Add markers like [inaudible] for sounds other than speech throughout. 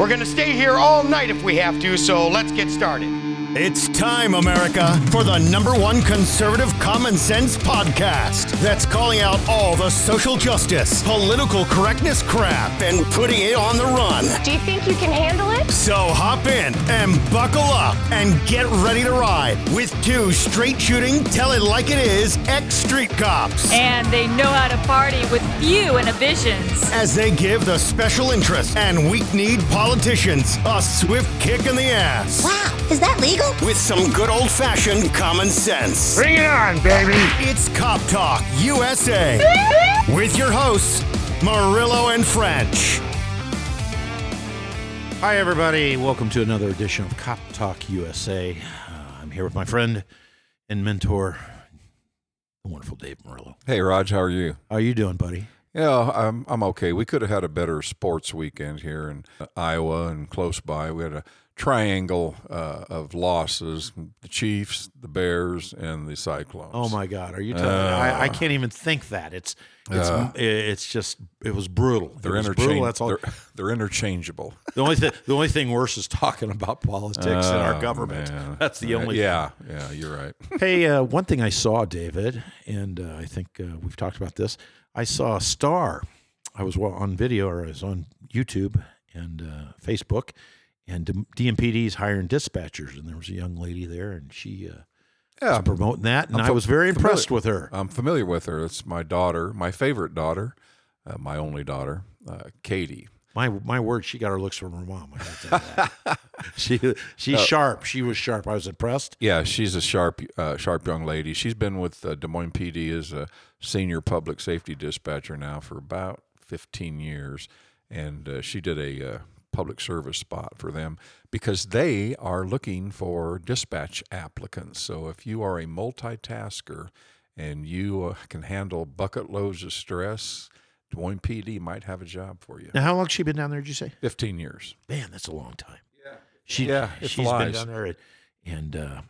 We're going to stay here all night if we have to, so let's get started. It's time, America, for the number one conservative common sense podcast that's calling out all the social justice, political correctness crap and putting it on the run. Do you think you can handle it? So hop in and buckle up and get ready to ride with two straight shooting, tell it like it is ex street cops And they know how to party with few inhibitions. as they give the special interest and weak kneed politicians a swift kick in the ass Wow, is that legal? With some good old fashioned common sense. Bring it on, baby. It's Cop Talk USA with your hosts, Murillo and French. Hi, everybody. Welcome to another edition of Cop Talk USA. Uh, I'm here with my friend and mentor, the wonderful Dave Murillo. Hey, Raj, how are you? How are you doing, buddy? Yeah, I'm I'm okay. We could have had a better sports weekend here in Iowa and close by. We had a triangle uh, of losses: the Chiefs, the Bears, and the Cyclones. Oh my God, are you telling me? I, I can't even think that. It's it's Uh, it's just it was brutal. They're was brutal. That's all. They're, they're interchangeable. [laughs] The only thing the only thing worse is talking about politics and our Oh, government. man. [laughs] That's the Uh, only. Yeah, yeah, you're right. [laughs] hey, uh, one thing I saw, David, and uh, I think uh, we've talked about this. I saw a star. I was on video or I was on YouTube and uh, Facebook, and DMPD is hiring dispatchers, and there was a young lady there, and she uh, Yeah, was promoting that, and I'm I was very familiar. impressed with her. I'm familiar with her. It's my daughter, my favorite daughter, uh, my only daughter, uh, Katie. My my word, she got her looks from her mom. I gotta tell you that. [laughs] she Uh, she's sharp. She was sharp. I was impressed. Yeah, she's a sharp, uh, sharp young lady. She's been with uh, Des Moines PD as a senior public safety dispatcher now for about 15 years, and uh, she did a uh, public service spot for them because they are looking for dispatch applicants. So if you are a multitasker and you uh, can handle bucket loads of stress, Des Moines PD might have a job for you. Now, how long she been down there? Did you say? 15 years. Man, that's a long time. Yeah, she Yeah, it she's been down there, and, and uh,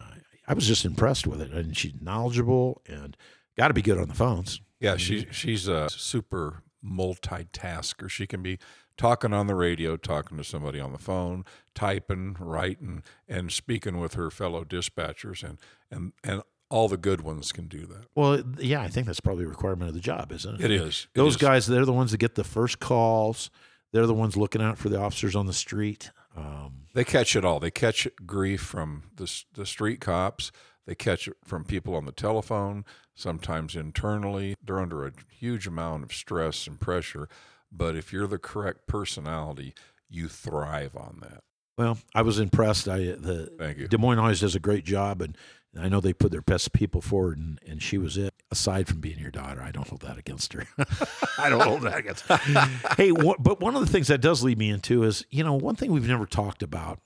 I- I was just impressed with it. And she's knowledgeable and got to be good on the phones. Yeah, she she's a super multitasker. She can be talking on the radio, talking to somebody on the phone, typing, writing, and speaking with her fellow dispatchers, and and and all the good ones can do that. Well, yeah, I think that's probably a requirement of the job, isn't it? It is. It Those is. guys, they're the ones that get the first calls. They're the ones looking out for the officers on the street. Um, They catch it all. They catch grief from the the street cops. They catch it from people on the telephone. Sometimes internally, they're under a huge amount of stress and pressure. But if you're the correct personality, you thrive on that. well, I was impressed. I uh, the Thank you. Des Moines always does a great job, and I know they put their best people forward, and, and she was it. Aside from being your daughter, I don't hold that against her. [laughs] I don't hold that against. her. [laughs] hey, but one of the things that does lead me into is you know one thing we've never talked about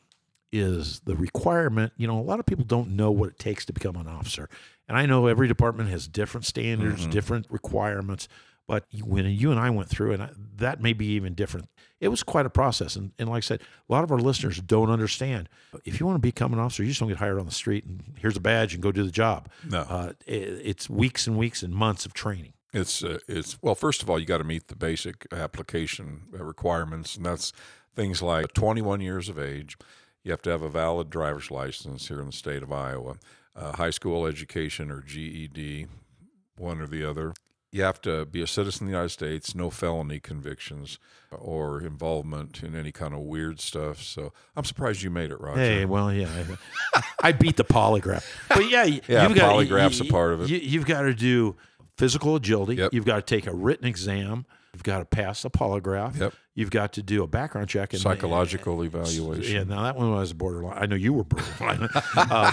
is the requirement. You know, a lot of people don't know what it takes to become an officer, and I know every department has different standards, mm-hmm. different requirements. But when you and I went through, and I, that may be even different, it was quite a process. And, and like I said, a lot of our listeners don't understand. If you want to become an officer, you just don't get hired on the street and here's a badge and go do the job. No. Uh, it, it's weeks and weeks and months of training. It's uh, it's well. First of all, you got to meet the basic application uh, requirements, and that's things like 21 years of age. You have to have a valid driver's license here in the state of Iowa, uh, high school education or GED, one or the other. You have to be a citizen of the United States, no felony convictions or involvement in any kind of weird stuff. So I'm surprised you made it, Roger. Hey, well, yeah, I, beat the polygraph, but yeah, Yeah, you've got, polygraph's a part of it. You, you've got to do physical agility. Yep. You've got to take a written exam. You've got to pass a polygraph. Yep. You've got to do a background check and Psychological evaluation. Yeah, now that one was borderline. I know you were borderline. [laughs] uh,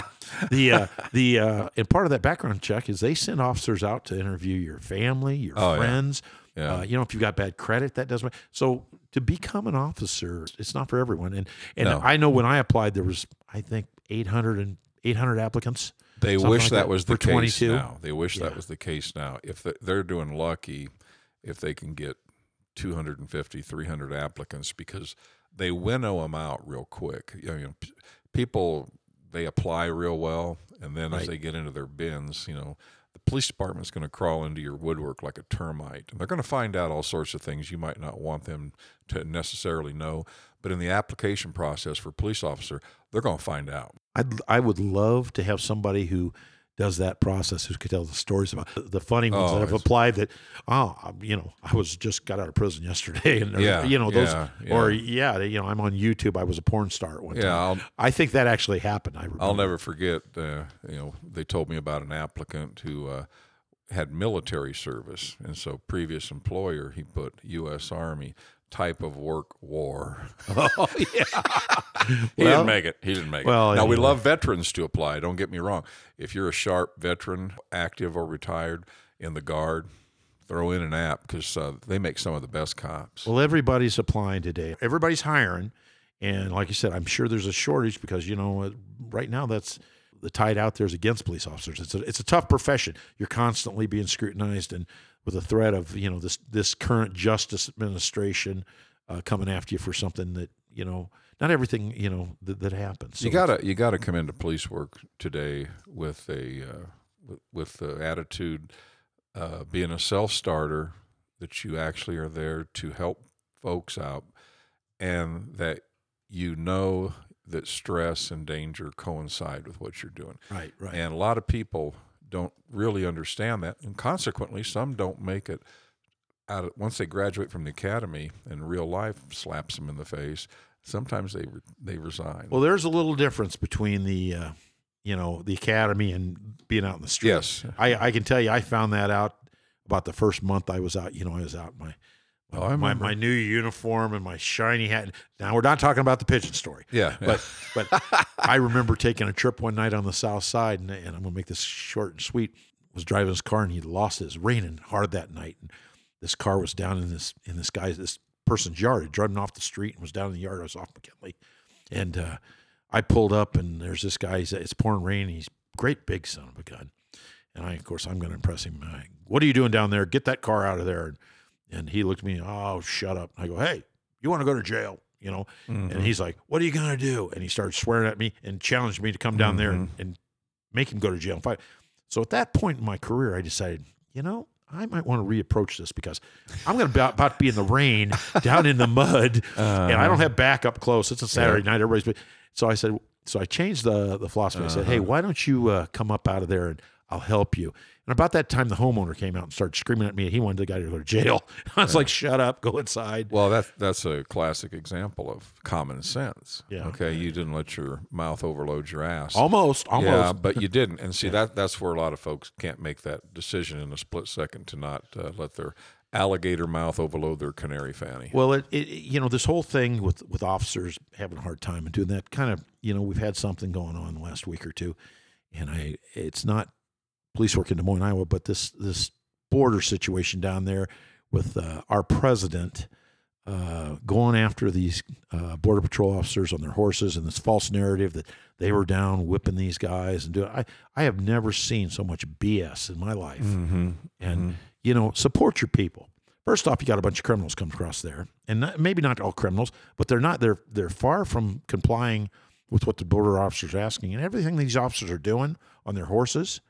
the uh, the uh, and part of that background check is they send officers out to interview your family, your Oh, friends. Yeah. Uh, you know, if you've got bad credit, that doesn't. So to become an officer, it's not for everyone. And and No. I know when I applied, there was I think 800 and 800 applicants. They wish like that, that was the case 22? now. They wish Yeah. that was the case now. If they're doing lucky, if they can get 250, 300 applicants, because they winnow them out real quick. You know, people they apply real well, and then Right. as they get into their bins, you know, the police department's going to crawl into your woodwork like a termite. And they're going to find out all sorts of things you might not want them to necessarily know. But in the application process for police officer, they're going to find out. I'd, I would love to have somebody who does that process who could tell the stories about the funny ones Oh, that have applied that oh you know i was just got out of prison yesterday [laughs] and Yeah, you know those yeah, or yeah. yeah you know i'm on youtube i was a porn star at one Yeah, time I'll- i think that actually happened i remember. I'll never forget. Uh, you know, they told me about an applicant who uh, had military service, and so previous employer he put U.S. Army type of work war. [laughs] oh yeah [laughs] He [laughs] Well- didn't make it. He didn't make well, it. Now we love veterans to apply. Don't get me wrong. If you're a sharp veteran, active or retired in the guard, throw in an app because uh, they make some of the best cops. well everybody's applying today everybody's hiring and like you said i'm sure there's a shortage because you know right now that's the tide out there is against police officers it's a, it's a tough profession you're constantly being scrutinized and with the threat of you know this this current justice administration uh, coming after you for something that you know not everything you know that, that happens. So you gotta you gotta come into police work today with a uh, with, with the attitude uh, being a self starter that you actually are there to help folks out and that you know that stress and danger coincide with what you're doing. Right right. And a lot of people don't really understand that and consequently some don't make it out of, once they graduate from the academy and real life slaps them in the face sometimes they they resign well there's a little difference between the uh, you know the academy and being out in the street yes I, I can tell you, I found that out about the first month I was out. You know, I was out in my Oh, I my, remember. my new uniform and my shiny hat. Now we're not talking about the pigeon story, yeah, yeah. but but [laughs] I remember taking a trip one night on the south side, and, and I'm gonna make this short and sweet. Was driving his car and he lost it. It was raining hard that night, and this car was down in this in this guy's this person's yard. He'd driven off the street and was down in the yard. I was off McKinley, and uh, I pulled up and there's this guy. He's, it's pouring rain. He's great big son of a gun. And I, of course, I'm going to impress him. I, what are you doing down there? Get that car out of there. And, and he looked at me, oh, shut up. I go, hey, you want to go to jail? You know? And mm-hmm. he's like, what are you going to do? And he started swearing at me and challenged me to come down there and, mm-hmm. and make him go to jail and fight. So at that point in my career, I decided, you know, I might want to reapproach this because I'm going to be about, about to be in the rain, [laughs] down in the mud, and I don't uh-huh. have backup close. It's a Saturday night. Everybody's. So I said, so I changed the the philosophy. I said, hey, uh-huh. why don't you uh, come up out of there and I'll help you. And about that time, the homeowner came out and started screaming at me. He wanted the guy to go to jail. [laughs] I was like, shut up, go inside. Well, that's that's a classic example of common sense. Yeah. Okay, you didn't let your mouth overload your ass. Almost, almost. Yeah, [laughs] but you didn't. And see that that's where a lot of folks can't make that decision in a split second to not uh, let their alligator mouth overload their canary fanny. Well, it, it you know this whole thing with with officers having a hard time and doing that kind of you know we've had something going on the last week or two, and I it's not police work in Des Moines, Iowa, but this this border situation down there with uh, our president uh, going after these uh, border patrol officers on their horses and this false narrative that they were down whipping these guys and doing. I I have never seen so much BS in my life. mm-hmm. and you know support your people first off you got a bunch of criminals come across there and not, maybe not all criminals but they're not they're they're far from complying with what the border officers are asking and everything these officers are doing on their horses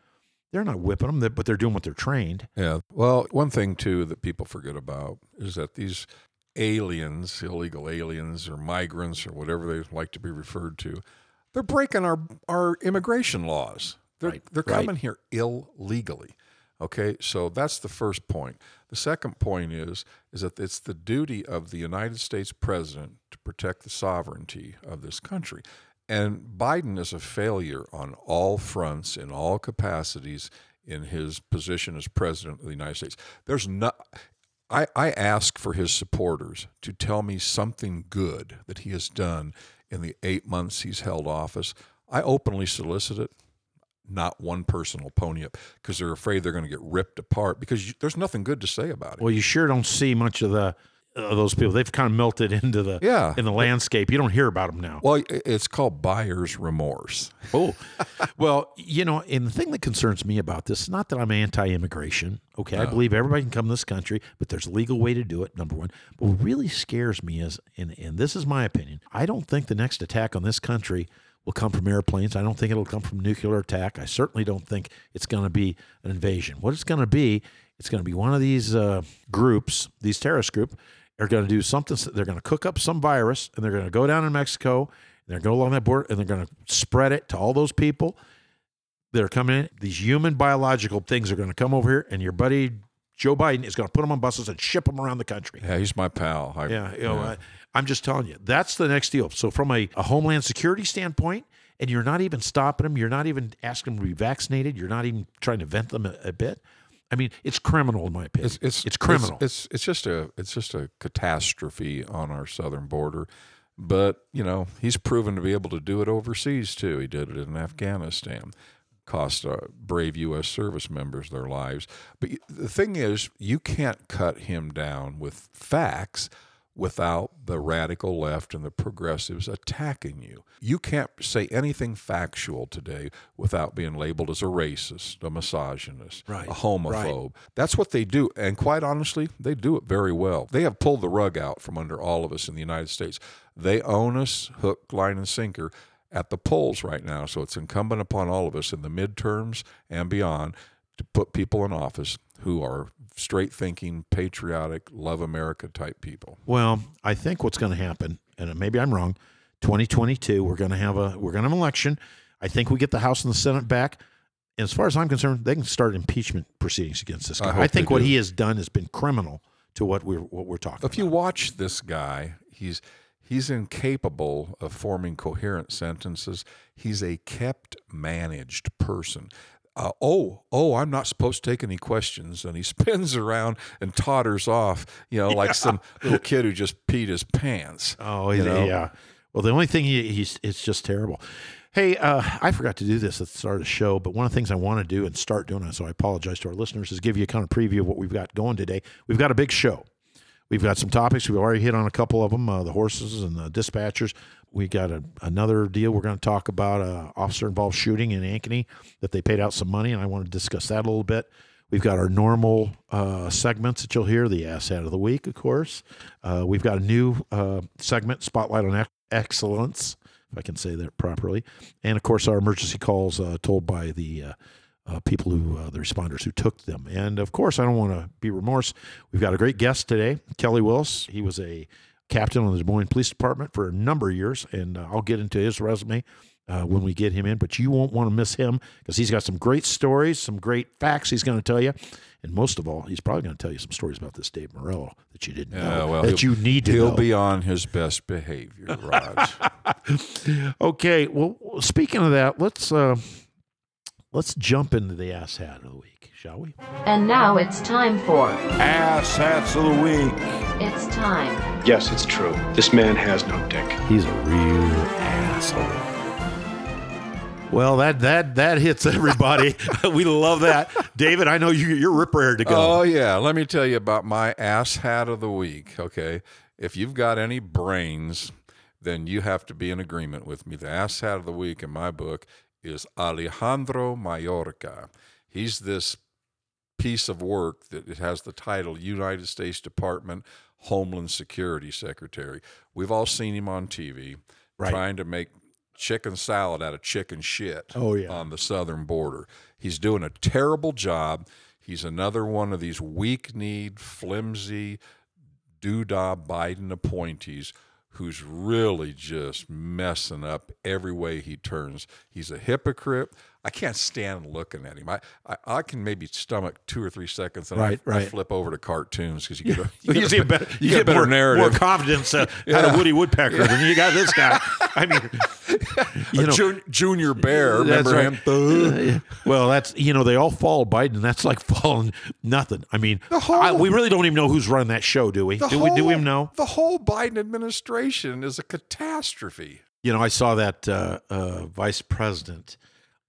they're not whipping them but they're doing what they're trained Yeah. Well, one thing too that people forget about is that these aliens, illegal aliens or migrants or whatever they like to be referred to, they're breaking our our immigration laws. They're Right, they're right. coming here illegally. Okay? So that's the first point. The second point is is that it's the duty of the United States president to protect the sovereignty of this country. And Biden is a failure on all fronts in all capacities in his position as president of the United States. There's not I, I ask for his supporters to tell me something good that he has done in the eight months he's held office. I openly solicit it. Not one person will pony up because they're afraid they're going to get ripped apart because you, there's nothing good to say about it. well you sure don't see much of the those people they've kind of melted into the Yeah. in the landscape you don't hear about them now Well, it's called buyer's remorse. [laughs] Oh, well, you know, and the thing that concerns me about this is not that I'm anti-immigration. Okay, I believe everybody can come to this country, but there's a legal way to do it. Number one, but what really scares me is, and, and this is my opinion, I don't think the next attack on this country will come from airplanes. I don't think it'll come from nuclear attack. I certainly don't think it's going to be an invasion. What it's going to be, it's going to be one of these uh, groups, these terrorist group, are going to do something. They're going to cook up some virus, and they're going to go down in Mexico, and they're going along that border, and they're going to spread it to all those people that are coming in. These human biological things are going to come over here, and your buddy Joe Biden is going to put them on buses and ship them around the country. Yeah, he's my pal. I, Yeah, you know, I, I'm just telling you, that's the next deal. So, from a, a homeland security standpoint, and you're not even stopping them, you're not even asking them to be vaccinated, you're not even trying to vent them a, a bit. I mean, it's criminal in my opinion. it's it's criminal. It's, it's just a it's just a catastrophe on our southern border. But you know he's proven to be able to do it overseas too. He did it in Afghanistan, cost uh, brave U.S. service members their lives. But the thing is, you can't cut him down with facts without the radical left and the progressives attacking you. You can't say anything factual today without being labeled as a racist, a misogynist, Right, a homophobe. That's what they do. And quite honestly, they do it very well. They have pulled the rug out from under all of us in the United States. They own us hook, line, and sinker at the polls right now. So it's incumbent upon all of us in the midterms and beyond to put people in office who are straight thinking, patriotic, love America type people. Well, I think what's going to happen, and maybe I'm wrong. 2022, we're going to have a we're going to have an election. I think we get the House and the Senate back. And as far as I'm concerned, they can start impeachment proceedings against this guy. hope I, think what do. he has done has been criminal to what we're what we're talking about. If you watch this guy, he's he's incapable of forming coherent sentences. He's a kept managed person. Uh, oh, oh, I'm not supposed to take any questions. And he [laughs] spins around and totters off, you know, like some little kid who just peed his pants. [laughs] Oh, you yeah. know? yeah. Well, the only thing he, he's it's just terrible. Hey, uh, I forgot to do this at the start of the show, but one of the things I want to do and start doing, so I apologize to our listeners, is give you a kind of preview of what we've got going today. We've got a big show. We've got some topics. We've already hit on a couple of them uh, the horses and the dispatchers. We got a, another deal we're going to talk about uh, officer involved shooting in Ankeny that they paid out some money, and I want to discuss that a little bit. We've got our normal uh, segments that you'll hear the ass hat of the week, of course. Uh, we've got a new uh, segment, Spotlight on Excellence, if I can say that properly. And of course, our emergency calls uh, told by the uh, people who, the responders who took them. And of course, I don't want to be remorse. We've got a great guest today, Kelly Willis. He was a captain on the Des Moines Police Department for a number of years, and uh, I'll get into his resume uh, when we get him in. But you won't want to miss him because he's got some great stories, some great facts he's going to tell you. And most of all, he's probably going to tell you some stories about this Dave Murillo that you didn't Yeah, know, well, that you need to He'll know. be on his best behavior, Raj. [laughs] okay. Well, speaking of that, let's uh, let's jump into the ass hat of the week, shall we? And now it's time for Ass hats of the week. It's Time. Yes, it's true. This man has no dick. He's a real asshole. Well, that that that hits everybody. [laughs] we love that, David. I know you, you're rip ready to go. Oh yeah, let me tell you about my ass hat of the week. Okay, if you've got any brains, then you have to be in agreement with me. The ass hat of the week in my book is Alejandro Mayorkas. He's this piece of work that it has the title United States Department Homeland Security Secretary. We've all seen him on TV Right. trying to make chicken salad out of chicken shit Oh, yeah. on the southern border. He's doing a terrible job. He's another one of these weak-kneed, flimsy, doodah Biden appointees who's really just messing up every way he turns. He's a hypocrite. I can't stand looking at him. I, I, I can maybe stomach two or three seconds and Right, I, I flip over to cartoons because you get a, [laughs] You, see a [laughs] better, you, get get, better more, narrative. more confidence uh, [laughs] out of Woody Woodpecker than you got this guy. I mean, you know, Jun- Junior Bear, remember right. him? well, that's you know they all follow Biden. That's like following nothing. I mean, whole- I, we really don't even know who's running that show, do we? Do we? Do we know? The whole Biden administration is a catastrophe. You know, I saw that uh, uh, vice president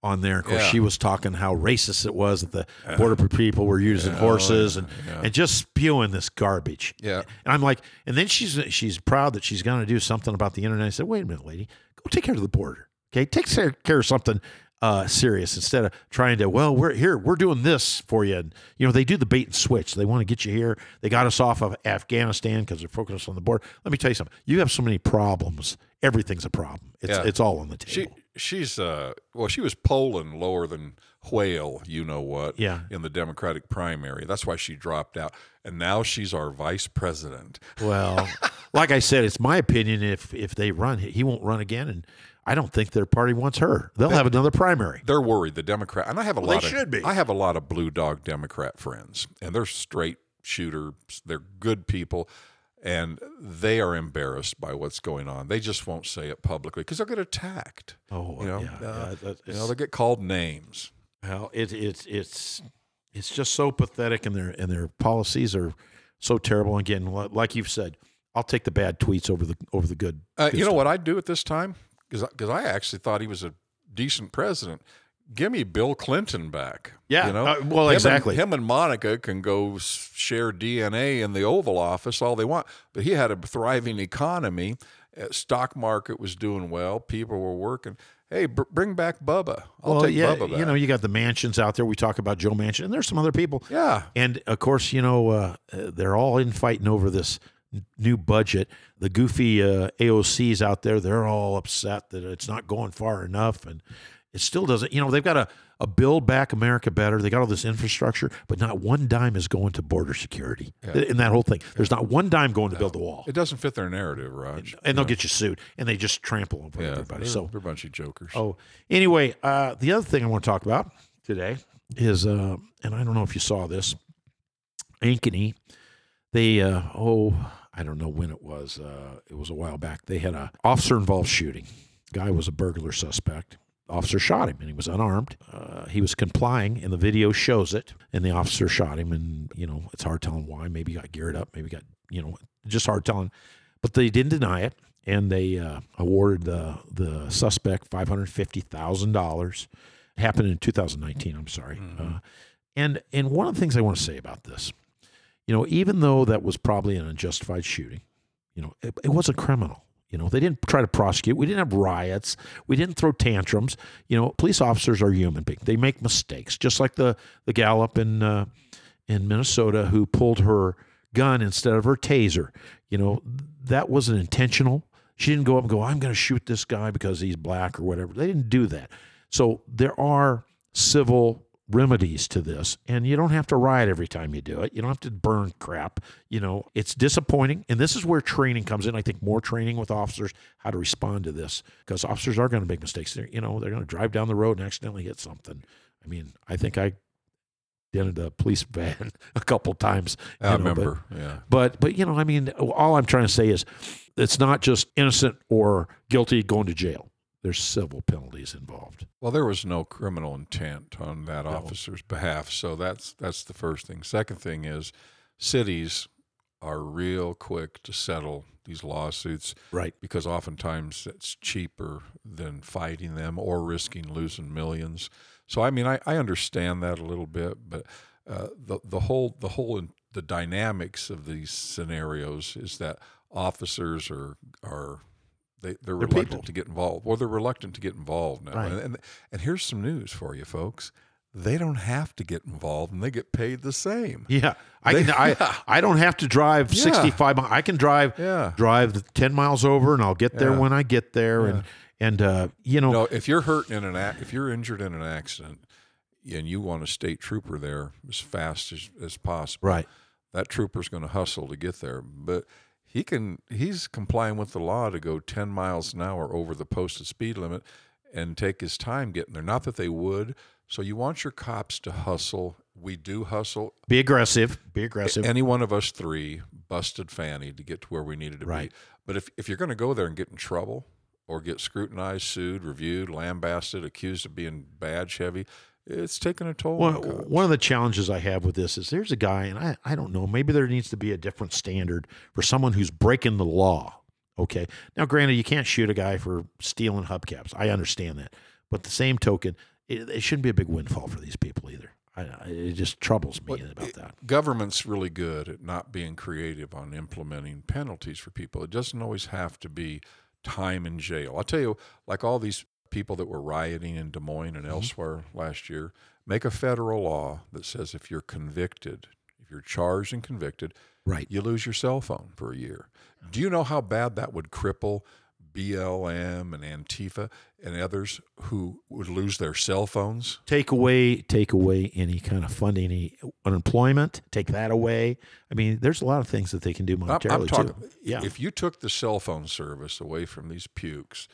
on there. Of course, Yeah. she was talking how racist it was that the border people were using horses and and just spewing this garbage. Yeah. And I'm like, and then she's she's proud that she's going to do something about the internet. I said, wait a minute, lady, go take care of the border. Okay, take care care of something uh, serious instead of trying to. Well, we're here, we're doing this for you. And you know, they do the bait and switch. They want to get you here. They got us off of Afghanistan because they're focused on the border. Let me tell you something. You have so many problems. Everything's a problem. It's Yeah. it's all on the table. She she's uh well she was polling lower than whale you know what Yeah. in the democratic primary that's why she dropped out and now she's our vice president Well, [laughs] like I said, it's my opinion. If if they run, he won't run again, and I don't think their party wants her. They'll have another primary. they're worried the democrat and i have a Well, they lot of should be. i have a lot of blue dog democrat friends and they're straight shooters they're good people and they are embarrassed by what's going on they just won't say it publicly because they'll get attacked Oh, you know, yeah, uh, yeah, you know they'll get called names Well, it, it's it's it's just so pathetic, and their and their policies are so terrible. Again, like you've said, I'll take the bad tweets over the over the good. Uh, good you know stuff. what I'd do at this time? because Because I actually thought he was a decent president. Give me Bill Clinton back. Yeah, you know? uh, well, Him and- exactly. him and Monica can go share DNA in the Oval Office all they want, but he had a thriving economy. Uh, stock market was doing well. People were working. Hey, br- bring back Bubba. I'll well, take yeah, Bubba back. you know, you got the Manchins out there. We talk about Joe Manchin, and there's some other people. yeah. And of course, you know, uh, uh, they're all in fighting over this new budget. The goofy uh, AOCs out there, they're all upset that it's not going far enough. And it still doesn't, you know, they've got a, a build back America better. They got all this infrastructure, but not one dime is going to border security in that whole thing. There's not one dime going to build the wall. It doesn't fit their narrative, Raj. And they'll get you sued. And they just trample over yeah, everybody. they're, So they're a bunch of jokers. Oh, anyway, uh, the other thing I want to talk about today is, uh, and I don't know if you saw this, Ankeny, they, uh, oh, I don't know when it was. Uh, it was a while back. They had a officer involved shooting. Guy was a burglar suspect. Officer shot him, and he was unarmed. Uh, he was complying, and the video shows it. And the officer shot him, and you know it's hard telling why. Maybe he got geared up. Maybe he got you know just hard telling. But they didn't deny it, and they uh, awarded the the suspect five hundred fifty thousand dollars. Happened in 2019. I'm sorry. Uh, and and one of the things I want to say about this, you know, even though that was probably an unjustified shooting, you know, it, it was a criminal. You know, they didn't try to prosecute. We didn't have riots. We didn't throw tantrums. You know, police officers are human beings. They make mistakes, just like the the gal up in uh, in Minnesota who pulled her gun instead of her taser. You know, that wasn't intentional. She didn't go up and go, "I'm going to shoot this guy because he's black or whatever." They didn't do that. So there are civil remedies to this and you don't have to riot every time you do it you don't have to burn crap you know it's disappointing and this is where training comes in i think more training with officers how to respond to this because officers are going to make mistakes they're, you know they're going to drive down the road and accidentally hit something i mean i think i dented a police [laughs] van a couple times I know, but- remember. yeah. but but you know, I mean, all I'm trying to say is it's not just innocent or guilty going to jail. There's civil penalties involved. Well, there was no criminal intent on that No. officer's behalf, so that's that's the first thing. Second thing is, cities are real quick to settle these lawsuits Right. because oftentimes it's cheaper than fighting them or risking losing millions. So I mean, I, I understand that a little bit, but uh, the the whole the whole the dynamics of these scenarios is that officers are are they they're, They're reluctant people. to get involved. Well, they're reluctant to get involved now. Right. And, and and here's some news for you folks. They don't have to get involved, and they get paid the same. Yeah, I They- can. I [laughs] I don't have to drive Yeah. 65 miles. I can drive Yeah. drive 10 miles over, and I'll get there Yeah. when I get there. And and uh, you know, No, if you're hurt in an if you're injured in an accident, and you want a state trooper there as fast as, as possible, right? that trooper's going to hustle to get there. But he can he's complying with the law to go 10 miles an hour over the posted speed limit and take his time getting there. Not that they would. So you want your cops to hustle. We do hustle. Be aggressive. Be aggressive. Any one of us three busted Fanny to get to where we needed to Right. be. But if, if you're going to go there and get in trouble or get scrutinized, sued, reviewed, lambasted, accused of being bad Chevy, it's taking a toll. One, on one of the challenges I have with this is there's a guy, and I, I don't know, maybe there needs to be a different standard for someone who's breaking the law. Okay. Now, granted, you can't shoot a guy for stealing hubcaps. I understand that. But the same token, it, it shouldn't be a big windfall for these people either. I, it just troubles me about that. government's really good at not being creative on implementing penalties for people. It doesn't always have to be time in jail. I'll tell you, like all these people that were rioting in Des Moines and mm-hmm. elsewhere last year, make a federal law that says if you're convicted, if you're charged and convicted, Right. you lose your cell phone for a year. Do you know how bad that would cripple BLM and Antifa and others who would lose their cell phones. Take away, take away any kind of funding, any unemployment. Take that away. I mean, there's a lot of things that they can do I'm, monetarily I'm talking. too. Yeah, If you took the cell phone service away from these pukes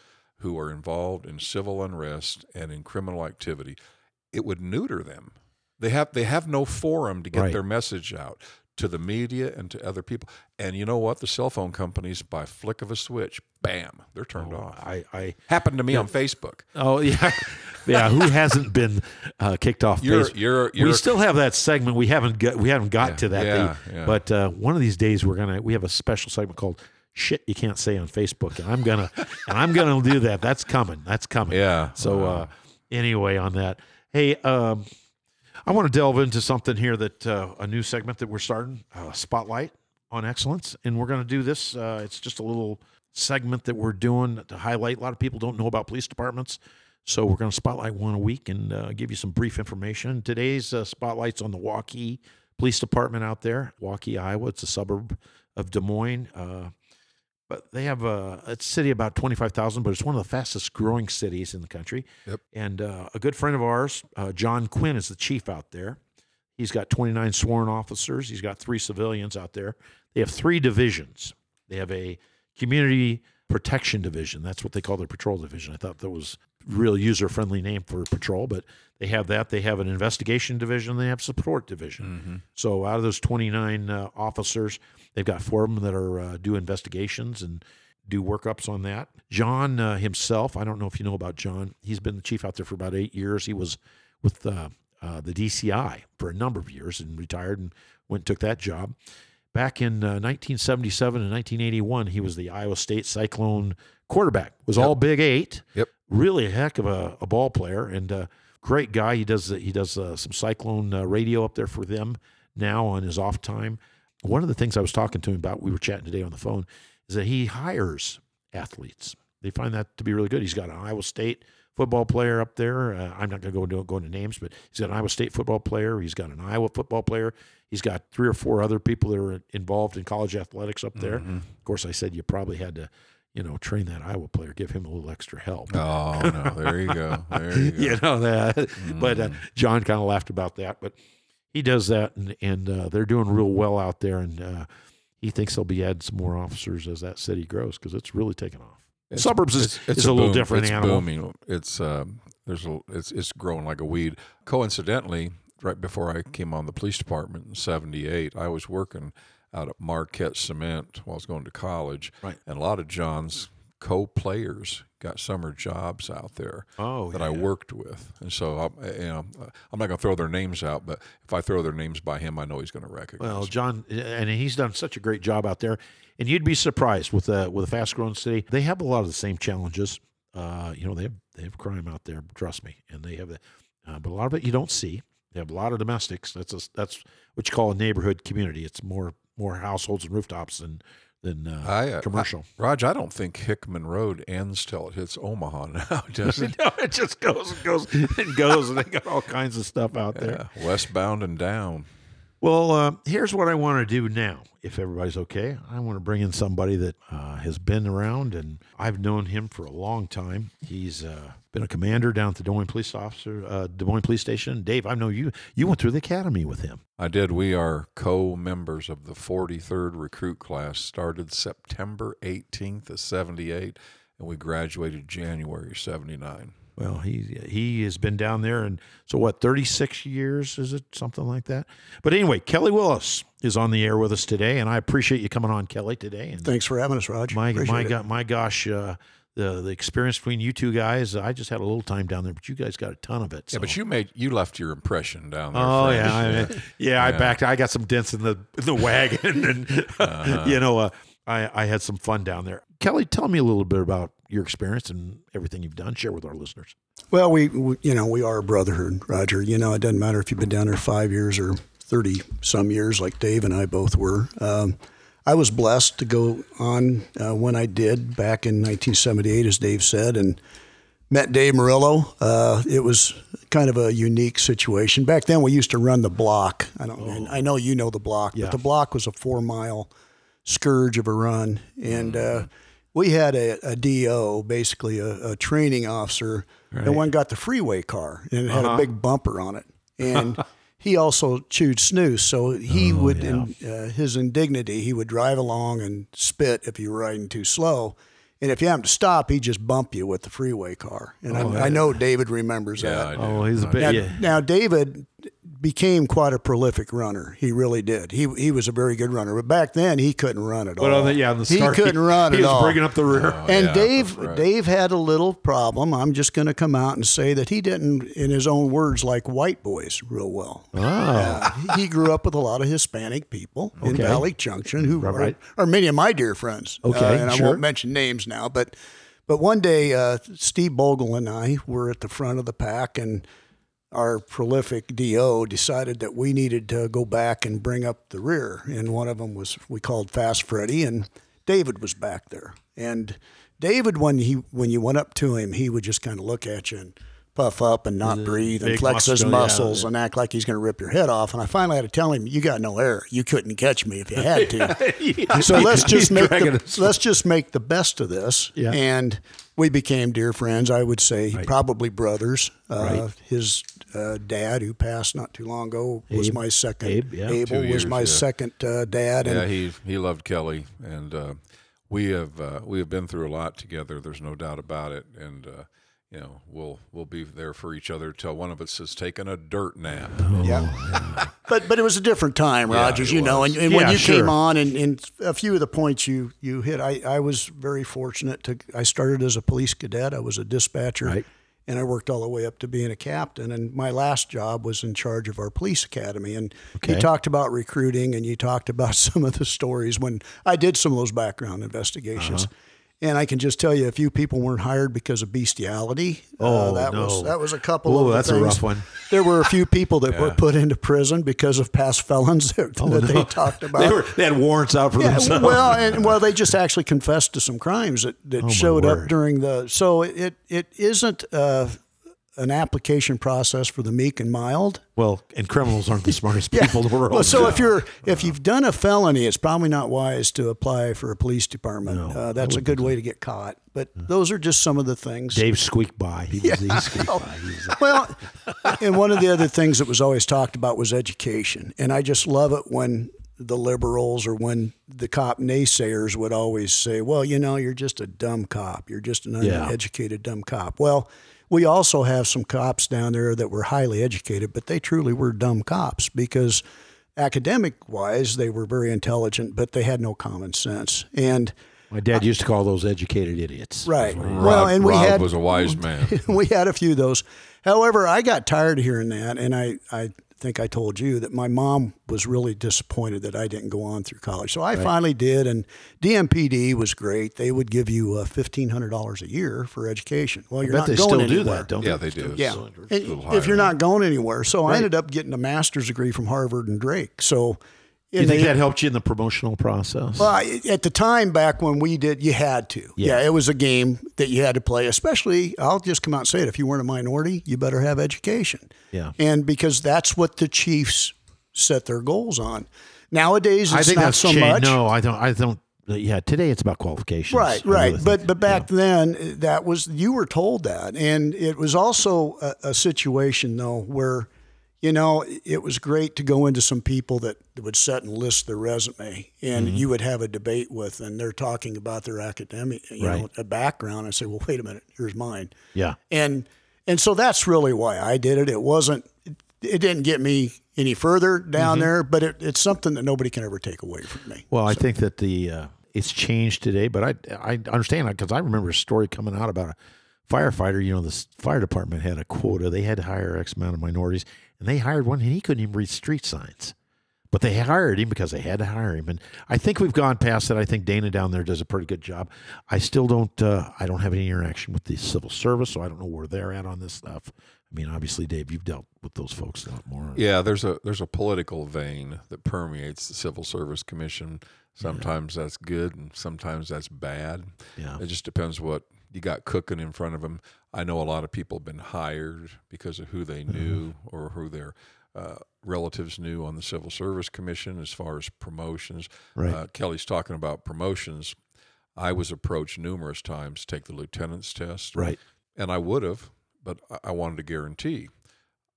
who are involved in civil unrest and in criminal activity, it would neuter them. They have they have no forum to get Right. their message out to the media and to other people. And you know what? The cell phone companies, by flick of a switch, bam, they're turned off. Oh, I, I Happened to me on Facebook. Oh yeah, [laughs] yeah. Who hasn't been uh, kicked off? You're- Facebook? you're- we you're- still have that segment. We haven't got we haven't got Yeah, to that. yeah, yeah. But uh, one of these days we're gonna we have a special segment called "Shit You Can't Say on Facebook," and I'm gonna and I'm gonna do that. That's coming. That's coming. Yeah. So uh, anyway, on that, hey, um, I want to delve into something here that uh, a new segment that we're starting, uh, Spotlight on Excellence, and we're to do this. Uh, it's just a little segment that we're doing to highlight. A lot of people don't know about police departments, so we're going to spotlight one a week and uh, give you some brief information. Today's uh, spotlight's on the Waukee Police Department out there, Waukee, Iowa. It's a suburb of Des Moines. But they have a, a city about 25,000, but it's one of the fastest growing cities in the country. Yep. And uh, a good friend of ours, uh, John Quinn, is the chief out there. He's got 29 sworn officers. He's got three civilians out there. They have three divisions. They have a community protection division. That's what they call their patrol division. I thought that was a real user friendly name for patrol, but they have that. They have an investigation division. They have support division. So out of those 29 uh, officers, they've got four of them that are uh, do investigations and do workups on that. John uh, himself, I don't know if you know about John. He's been the chief out there for about eight years. He was with uh, uh, the DCI for a number of years and retired and went and took that job. Back in uh, 1977 and 1981, he was the Iowa State Cyclone quarterback. Was all Big Eight. Yep. Really a heck of a, a ball player and uh, great guy. He does he does uh, some Cyclone uh, radio up there for them now on his off time. One of the things I was talking to him about, we were chatting today on the phone, is that he hires athletes. They find that to be really good. He's got an Iowa State football player up there. Uh, I'm not going to go into go into names, but he's got an Iowa State football player. He's got an Iowa football player. He's got three or four other people that are involved in college athletics up there. Of course, I said you probably had to, you know, train that Iowa player, give him a little extra help. Oh no! There you go. [laughs] There you go. you know that. But uh, John kind of laughed about that. But he does that, and and uh, they're doing real well out there, and uh, he thinks they'll be adding some more officers as that city grows because it's really taking off. It's- Suburbs is, it's- it's is a, little boom- different it's animal. Booming. It's um, there's a it's it's growing like a weed. Coincidentally, right before I came on the police department in '78, I was working out at Marquette Cement while I was going to college, Right. and a lot of John's co-players got summer jobs out there Oh, that I worked with, and so I, you know I'm not going to throw their names out, but if I throw their names by him, I know he's going to recognize. Well. John, and he's done such a great job out there. And you'd be surprised with a with a fast growing city. They have a lot of the same challenges. Uh, you know, they have they have crime out there. Trust me, and they have the, uh, but a lot of it you don't see. They have a lot of domestics. That's a, that's what you call a neighborhood community. It's more more households and rooftops than than uh, I, uh, commercial. I, Raj, I don't think Hickman Road ends till it hits Omaha [laughs] now, does it? [laughs] no, it just goes and goes and goes, and they got all kinds of stuff out there. Westbound and down. Well, uh, here's what I want to do now, if everybody's okay. I want to bring in somebody that uh, has been around, and I've known him for a long time. He's uh, been a commander down at the Des Moines Police Officer, uh, Des Moines Police Station. Dave, I know you. You went through the academy with him. I did. We are co-members of the 43rd recruit class. Started September 18th of 78, and we graduated January 79. Well, he he has been down there, and so what? Thirty six years is it something like that? But anyway, Kelly Willis is on the air with us today, and I appreciate you coming on, Kelly, today. And Thanks for having us, Roger. My Appreciate my it. my gosh, uh, the the experience between you two guys. I just had a little time down there, but you guys got a ton of it. Yeah, but you made you left your impression down there. Oh yeah, I, yeah, I backed. I got some dents in the in the wagon, and Uh-huh. [laughs] you know, uh, I I had some fun down there. Kelly, tell me a little bit about your experience and everything you've done. Share with our listeners. Well, we, we, you know, we are a brotherhood, Roger. You know, it doesn't matter if you've been down there five years or 30 some years, like Dave and I both were. Um, I was blessed to go on uh, when I did back in 1978, as Dave said, and met Dave Murillo. Uh, it was kind of a unique situation. Back then, we used to run the block. I don't. and I know you know the block, Yeah. but the block was a four mile scourge of a run, and uh, we had a, a DO, basically a, a training officer, and one got the freeway car and it had Uh-huh. a big bumper on it. And [laughs] he also chewed snooze. So he Oh, would, in uh, his indignity, he would drive along and spit if you were riding too slow. And if you happened to stop, he'd just bump you with the freeway car. And I, I know David remembers Yeah, that. Oh, he's a I bit. Now, Yeah. now, David became quite a prolific runner. He really did. He he was a very good runner. But back then, he couldn't run at all. But on the yeah, on the he couldn't run He at was all. bringing up the rear. and yeah, Dave right. Dave had a little problem. I'm just going to come out and say that he didn't, in his own words, like white boys real well. Oh, Uh, he grew up with a lot of Hispanic people in Valley Junction who Right, are, right. are many of my dear friends. Uh, Okay, and I won't mention names now, but but one day uh, Steve Bogle and I were at the front of the pack, and our prolific DO decided that we needed to go back and bring up the rear. And one of them was we called Fast Freddy, and David was back there. And David, when he when you went up to him, he would just kind of look at you and puff up and not breathe and big flex his muscle, yeah. muscles and act like he's going to rip your head off. And I finally had to tell him, "You got no air. You couldn't catch me if you had to." [laughs] so let's [laughs] just make the, us. let's just make the best of this. Yeah. And we became dear friends. I would say probably brothers. Uh, Right. His uh, dad, who passed not too long ago, was Abe. my second. Abe, yeah. Abel Two was years, my yeah. second uh, dad. And Yeah, he he loved Kelly, and uh, we have uh, we have been through a lot together. There's no doubt about it, and uh, you know we'll we'll be there for each other till one of us has taken a dirt nap. yeah. but but it was a different time, Rogers. it you know, and, was. and when you sure. came on, and, and a few of the points you you hit, I I was very fortunate to. I started as a police cadet. I was a dispatcher. Right. And I worked all the way up to being a captain. And my last job was in charge of our police academy. And you talked about recruiting and you talked about [laughs] some of the stories when I did some of those background investigations. Uh-huh. And I can just tell you, a few people weren't hired because of bestiality. Uh, Oh, that was no. that was a couple Oh, that's a rough one. There were a few people that were put into prison because of past felons [laughs] that, Oh, that no. [laughs] they talked about. They, were, they had warrants out for Yeah, themselves. well, [laughs] and well, they just actually confessed to some crimes that, that Oh, showed up during the. So it it isn't uh, an application process for the meek and mild. Well, and criminals aren't the smartest [laughs] people in the world. Well, so if you're if you've done a felony, it's probably not wise to apply for a police department. No, uh, that's a good way to get caught. But those are just some of the things. Dave squeaked by. He was, he squeaked by. Well, and one of the other things that was always talked about was education. And I just love it when the liberals or when the cop naysayers would always say, well, you know, you're just a dumb cop. You're just an Yeah. uneducated, dumb cop. Well, we also have some cops down there that were highly educated, but they truly were dumb cops because academic wise, they were very intelligent, but they had no common sense. And my dad used to call those educated idiots. right. Rob, well, and we Rob had was a wise [laughs] man. we had a few of those. However, I got tired of hearing that, and I, I think I told you that my mom was really disappointed that I didn't go on through college. So I finally did, and DMPD was great. They would give you uh, fifteen hundred dollars a year for education. Well, I you're bet not they going still anywhere. do that, don't yeah, they? they do. Yeah, It's a if you're not going anywhere, so I ended up getting a master's degree from Harvard and Drake. So. You and think they- that helped you in the promotional process? well, at the time back when we did, you had to. Yeah. Yeah. it was a game that you had to play. Especially, I'll just come out and say it: if you weren't a minority, you better have education. Yeah. and because that's what the Chiefs set their goals on. Nowadays, it's I think not that's so changed. much. No, I don't. I don't. Yeah, today it's about qualifications. Right, really right. think but but back yeah. then, that was you were told that, and it was also a, a situation though where, you know, it was great to go into some people that would sit and list their resume, and Mm-hmm. you would have a debate with, and they're talking about their academic, you know, a background, and say, well, wait a minute, here's mine, Yeah. and and so that's really why I did it. It wasn't. It didn't get me any further down there, but it, it's something that nobody can ever take away from me. Well, I think that the uh, it's changed today, but I I understand that because I remember a story coming out about a firefighter. You know, the fire department had a quota; they had to hire X amount of minorities, and they hired one, and he couldn't even read street signs. But they hired him because they had to hire him, and I think we've gone past that. I think Dana down there does a pretty good job. I still don't. Uh, I don't have any interaction with the civil service, so I don't know where they're at on this stuff. I mean, obviously, Dave, you've dealt with those folks a lot more. Yeah, there's a there's a political vein that permeates the Civil Service Commission. Sometimes that's good, and sometimes that's bad. Yeah. It just depends what you got cooking in front of them. I know a lot of people have been hired because of who they knew or who their uh, relatives knew on the Civil Service Commission as far as promotions. Right. Uh, Kelly's talking about promotions. I was approached numerous times to take the lieutenant's test. Right. And I would have, but I- wanted to guarantee.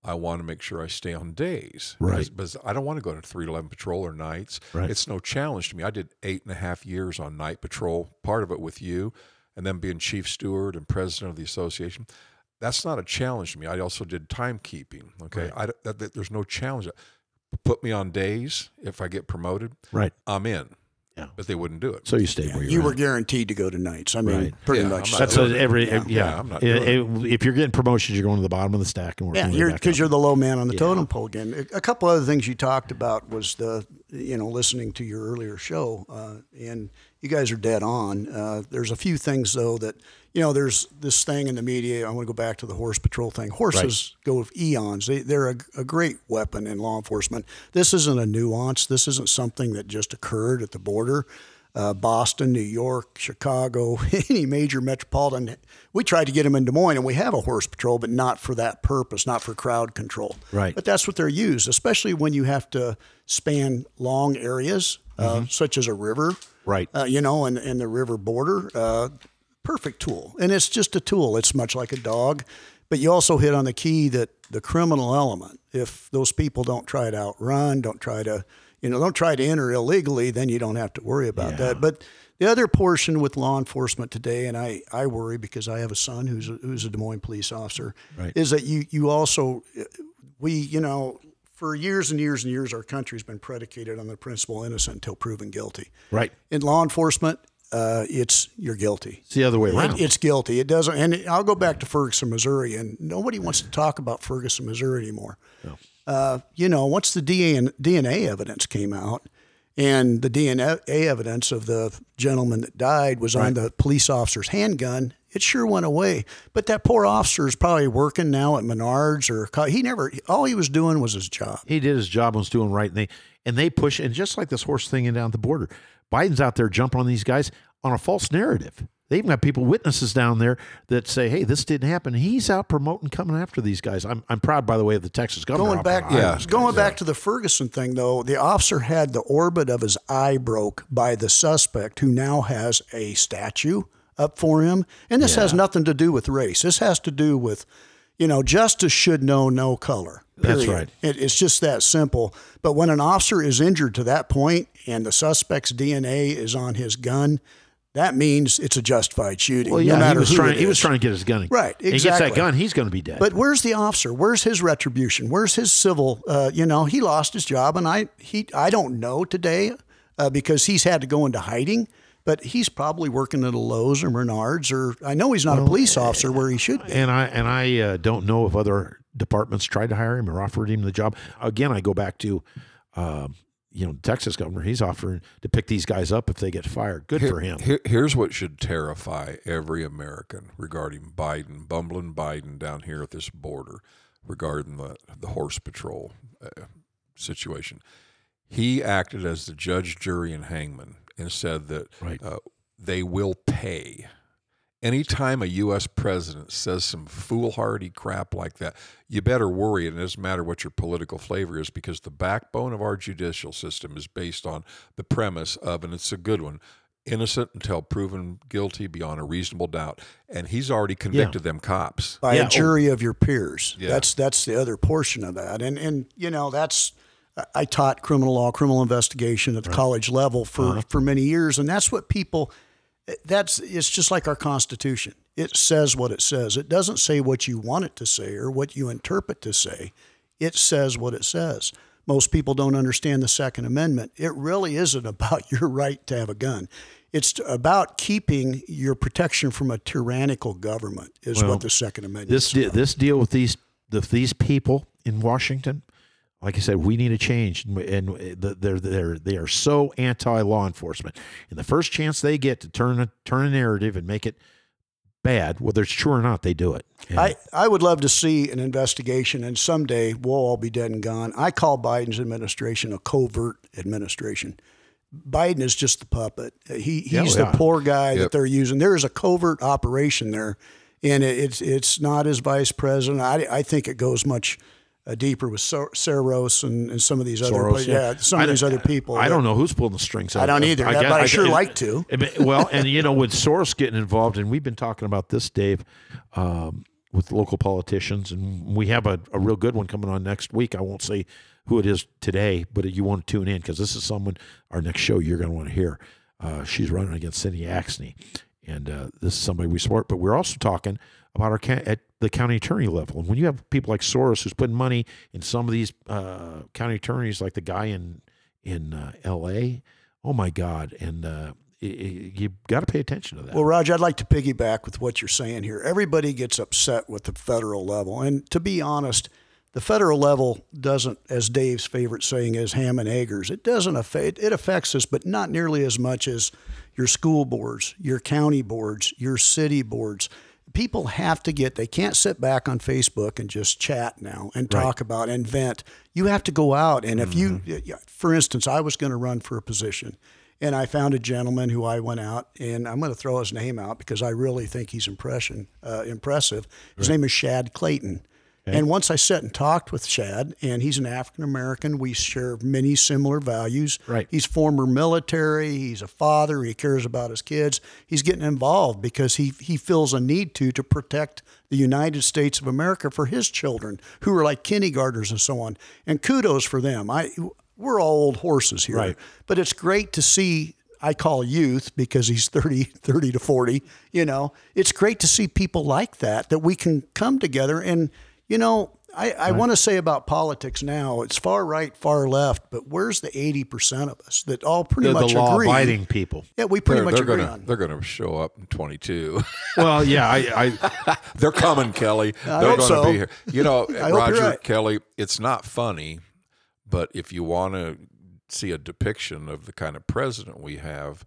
I want to make sure I stay on days. Right. Because I don't want to go to 311 patrol or nights. Right. It's no challenge to me. I did eight and a half years on night patrol, part of it with you, and then being chief steward and president of the association. That's not a challenge to me. I also did timekeeping. Okay. I, that, that- there's no challenge. Put me on days if I get promoted. Right. I'm in. Yeah. But they wouldn't do it. So you stayed where you, were. You were. were guaranteed to go to nights. I mean, Right. pretty Yeah, much. I'm not That's doing a, every Yeah. yeah. Yeah, I'm not It- doing it- if you're getting promotions, you're going to the bottom of the stack and working. Yeah, your way you're back because up. you're the low man on the totem pole again. A a couple other things you talked about was the, you know, listening to your earlier show, uh, and you guys are dead on. Uh, there's a few things though that, you know, there's this thing in the media. I want to go back to the horse patrol thing. Horses go with eons. They, they're a, a great weapon in law enforcement. This isn't a nuance. This isn't something that just occurred at the border uh, Boston, New York, Chicago, [laughs] any major metropolitan. We tried to get them in Des Moines, and we have a horse patrol, but not for that purpose, not for crowd control. Right. But that's what they're used, especially when you have to span long areas, uh, such as a river. Right. Uh, you know, and, and the river border. Perfect tool. And it's just a tool. It's much like a dog. But you also hit on the key that the criminal element, if those people don't try to outrun, don't try to, you know, don't try to enter illegally, then you don't have to worry about Yeah. that. But the other portion with law enforcement today, and I, I worry because I have a son who's a, who's a Des Moines police officer, Right. is that you, you also, we, you know, for years and years and years, our country's been predicated on the principle innocent until proven guilty. right. In law enforcement, uh, it's you're guilty. It's the other way It- around. it's guilty. It doesn't. And I'll go back to Ferguson, Missouri, and nobody wants to talk about Ferguson, Missouri anymore. Uh, you know, once the DNA, evidence came out, and the DNA evidence of the gentleman that died was on the police officer's handgun, it sure went away. But that poor officer is probably working now at Menards or he never. All he was doing was his job. he did his job and was doing right, and they and they push and just like this horse thing down at the border, Biden's out there jumping on these guys on a false narrative. They even got people witnesses down there that say, "Hey, this didn't happen." He's out promoting, coming after these guys. I'm, I'm proud, by the way, of the Texas governor. Going back. Yeah. going back to the Ferguson thing, though, the officer had the orbit of his eye broke by the suspect, who now has a statue up for him. And this has nothing to do with race. This has to do with, you know, justice should know no color. That's right. It, it's just that simple. But when an officer is injured to that point and the suspect's DNA is on his gun, that means it's a justified shooting. Well, no yeah, he was who trying. He was trying to get his gun. Right, And He gets that gun, he's going to be dead. But where's the officer? Where's his retribution? Where's his civil? Uh, you know, he lost his job, and I he I don't know today uh, because he's had to go into hiding. But he's probably working at a Lowe's or Menards, or I know he's not a police officer where he should be. and I and I uh, don't know if other departments tried to hire him or offered him the job. Again, I go back to, um, you know, the Texas governor. He's offering to pick these guys up if they get fired. Good for him. Here, here's what should terrify every American regarding Biden, bumbling Biden down here at this border regarding the, the horse patrol uh, situation. He acted as the judge, jury, and hangman and said that Right. uh, they will pay. Anytime a U.S. president says some foolhardy crap like that, you better worry. And it doesn't matter what your political flavor is because the backbone of our judicial system is based on the premise of, and it's a good one, innocent until proven guilty beyond a reasonable doubt. And he's already convicted them cops. by Yeah, a jury of your peers. Yeah. That's that's the other portion of that. And and you know that's I taught criminal law, criminal investigation at the college level for Uh-huh. for many years, and that's what people. That's it's just like our Constitution. It says what it says. It doesn't say what you want it to say or what you interpret to say. It says what it says. Most people don't understand the Second Amendment. It really isn't [laughs] about your right to have a gun. It's about keeping your protection from a tyrannical government. Is Well, what the Second Amendment. This is de- this deal with these the, these people in Washington, like I said, we need a change, and and they're they're they are so anti law enforcement. And the first chance they get to turn a turn a narrative and make it bad, whether it's true or not, they do it. And I, I would love to see an investigation, and someday we'll all be dead and gone. I call Biden's administration a covert administration. Biden is just the puppet. He he's oh, Yeah, the poor guy that they're using. There is a covert operation there, and it, it's it's not his vice president. I, I think it goes much uh, deeper with Sor- Soros and, and some of these other, Soros, but yeah, some of I these other people. I that- don't know who's pulling the strings. I don't either, but get- I sure get- like to. I Well, and you know, with Soros getting involved, and we've been talking about this, Dave, um, with local politicians, and we have a, a real good one coming on next week. I won't say who it is today, but you want to tune in because this is someone our next show you're going to want to hear. Uh, she's running against Cindy Axne, and uh, this is somebody we support. But we're also talking about our at the county attorney level, and when you have people like Soros who's putting money in some of these uh, county attorneys, like the guy in in uh, L.A. Oh my God! And uh, i- i- you got to pay attention to that. Well, Roger, I'd like to piggyback with what you're saying here. Everybody gets upset with the federal level. And to be honest, the federal level doesn't, as Dave's favorite saying is, ham and eggers. It doesn't affect, it affects us, but not nearly as much as your school boards, your county boards, your city boards. People have to get, they can't sit back on Facebook and just chat now and talk about and vent. You have to go out. And if you, for instance, I was going to run for a position and I found a gentleman who I went out, and I'm going to throw his name out because I really think he's impression uh, impressive. His name is Shad Clayton. And once I sat and talked with Shad, and he's an African American, we share many similar values. Right. He's former military. He's a father. He cares about his kids. He's getting involved because he he feels a need to to protect the United States of America for his children who are like kindergartners and so on. And kudos for them. I we're all old horses here, Right. but it's great to see. I call youth because he's 30, 30 to 40. You know, it's great to see people like that, that we can come together. And, you know, I, I want to say about politics now, it's far right, far left, but where's the 80% of us that all pretty the, the much agree? law-abiding people. Yeah, we pretty They're, much they're agree gonna on. they're gonna show up in 22. [laughs] Well, yeah, I, I [laughs] they're coming, Kelly. I they're hope gonna so. be here. You know, [laughs] I hope you're Roger right. Kelly. It's not funny, but if you want to see a depiction of the kind of president we have,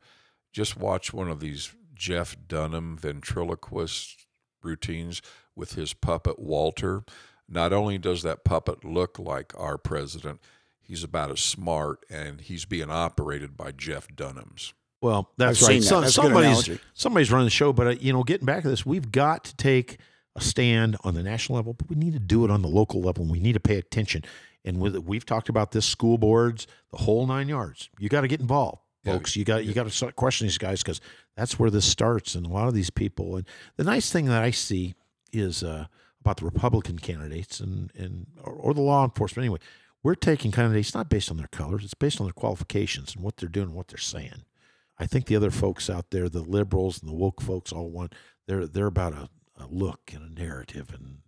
just watch one of these Jeff Dunham ventriloquist routines with his puppet Walter. Not only does that puppet look like our president, he's about as smart, and he's being operated by Jeff Dunham's. Well, that's I've right. seen that. That's somebody's somebody's running the show, but uh, you know, getting back to this, we've got to take a stand on the national level, but we need to do it on the local level, and we need to pay attention. And with we've talked about this, school boards, the whole nine yards. You got to get involved, Yeah. folks. You got you got to start questioning these guys because that's where this starts. And a lot of these people. And the nice thing that I see is uh, about the Republican candidates and and or, or the law enforcement anyway. We're taking candidates not based on their colors; it's based on their qualifications and what they're doing, and what they're saying. I think the other folks out there, the liberals and the woke folks, all want they're they're about a, a look and a narrative and,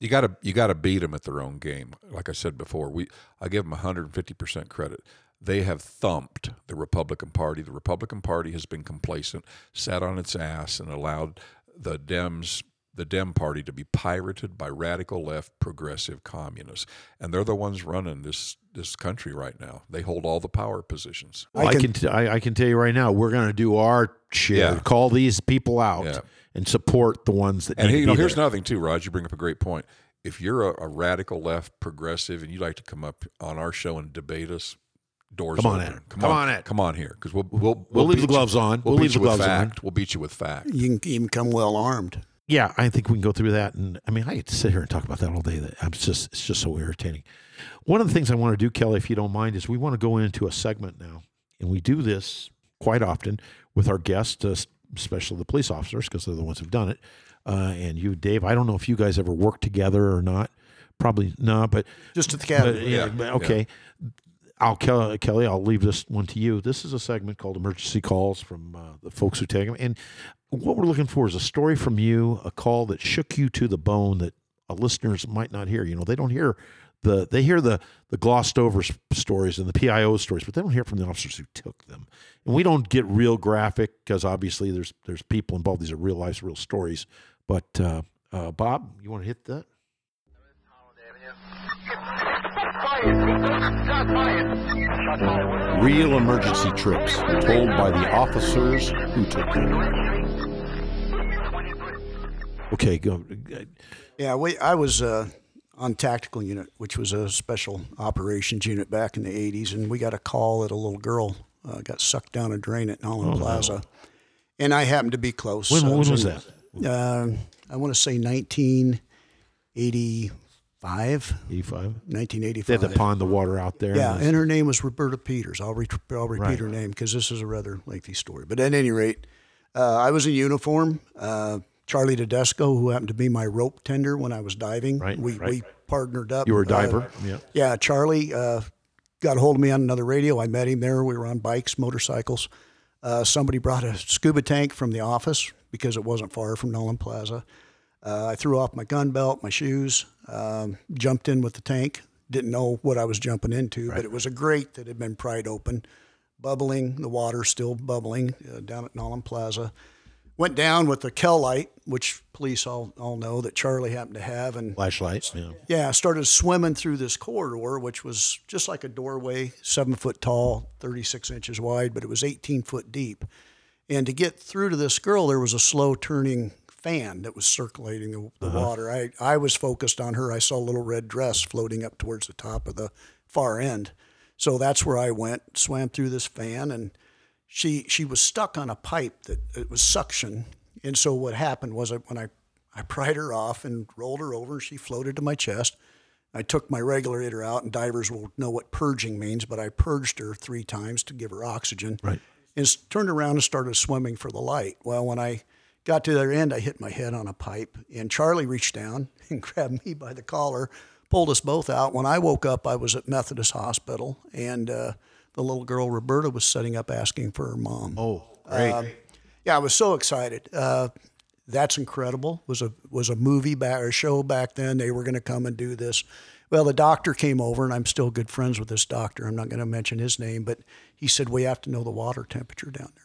You got to you got to beat them at their own game. Like I said before, we I give them 150 percent credit. They have thumped the Republican Party. The Republican Party has been complacent, sat on its ass, and allowed the Dems, the Dem Party, to be pirated by radical left progressive communists, and they're the ones running this this country right now. They hold all the power positions. Well, I I can can- t- I, I can tell you right now, we're going to do our share. Yeah. Call these people out Yeah. and support the ones that. And need hey, to you know, here's there. another thing too, Raj. You bring up a great point. If you're a, a radical left progressive and you'd like to come up on our show and debate us, doors Come on open. in. Come, Come on, on in. Come on here, because we'll we'll We'll leave the gloves you, on. We'll, We'll leave you the with gloves on. We'll beat you with fact. You can even come well armed. Yeah, I think we can go through that, and I mean, I could sit here and talk about that all day. That I'm just it's just so irritating. One of the things I want to do, Kelly, if you don't mind, is we want to go into a segment now, and we do this quite often with our guests, uh, especially the police officers, because they're the ones who've done it. Uh, and you, Dave, I don't know if you guys ever worked together or not. Probably not, but Just at the but, cabinet. yeah, Yeah, but okay. I'll Kelly, I'll leave this one to you. This is a segment called Emergency Calls from uh, the folks who take them. And what we're looking for is a story from you, a call that shook you to the bone that listeners might not hear. You know, they don't hear the they hear the the glossed over stories and the PIO stories, but they don't hear from the officers who took them. And we don't get real graphic because obviously there's there's people involved. These are real lives, real stories. But uh, uh, Bob, you want to hit that? Real emergency trips told by the officers who took them. Okay, go. Yeah, we, I was uh, on tactical unit, which was a special operations unit back in the 80s, and we got a call that a little girl uh, got sucked down a drain at Nollen Plaza. And I happened to be close. When, I when was in, that? Uh, I want to say 1984 85. 1985. They had to pond the water out there. Yeah, and and her name was Roberta Peters. I'll, re- I'll repeat Right. her name because this is a rather lengthy story. But at any rate, uh, I was in uniform. Uh, Charlie Tedesco, who happened to be my rope tender when I was diving, Right, we, right. we partnered up. You were a Uh, diver. yeah. yeah, Charlie uh, got a hold of me on another radio. I met him there. We were on bikes, motorcycles. Uh, somebody brought a scuba tank from the office because it wasn't far from Nollen Plaza. Uh, I threw off my gun belt, my shoes, um, jumped in with the tank. Didn't know what I was jumping into, but it was a grate that had been pried open, bubbling, the water still bubbling uh, down at Nollen Plaza. Went down with the Kel-Lite, which police all, all know that Charlie happened to have, and Flashlights. Yeah. yeah, started swimming through this corridor, which was just like a doorway, seven foot tall, 36 inches wide, but it was 18 foot deep. And to get through to this girl, there was a slow turning fan that was circulating the, the uh-huh. water. I, I was focused on her. I saw a little red dress floating up towards the top of the far end. So that's where I went, swam through this fan, and she she was stuck on a pipe that it was suction. And so what happened was I, when I I pried her off and rolled her over, she floated to my chest. I took my regulator out, and divers will know what purging means, but I purged her three times to give her oxygen. Right. And turned around and started swimming for the light. Well, when I got to the other end, I hit my head on a pipe, and Charlie reached down [laughs] and grabbed me by the collar, pulled us both out. When I woke up, I was at Methodist Hospital, and uh, the little girl Roberta was setting up asking for her mom. Oh, great. Um, yeah, I was so excited. Uh, that's incredible. Was a was a movie back or show back then. They were going to come and do this. Well, the doctor came over, and I'm still good friends with this doctor. I'm not going to mention his name, but he said we have to know the water temperature down there.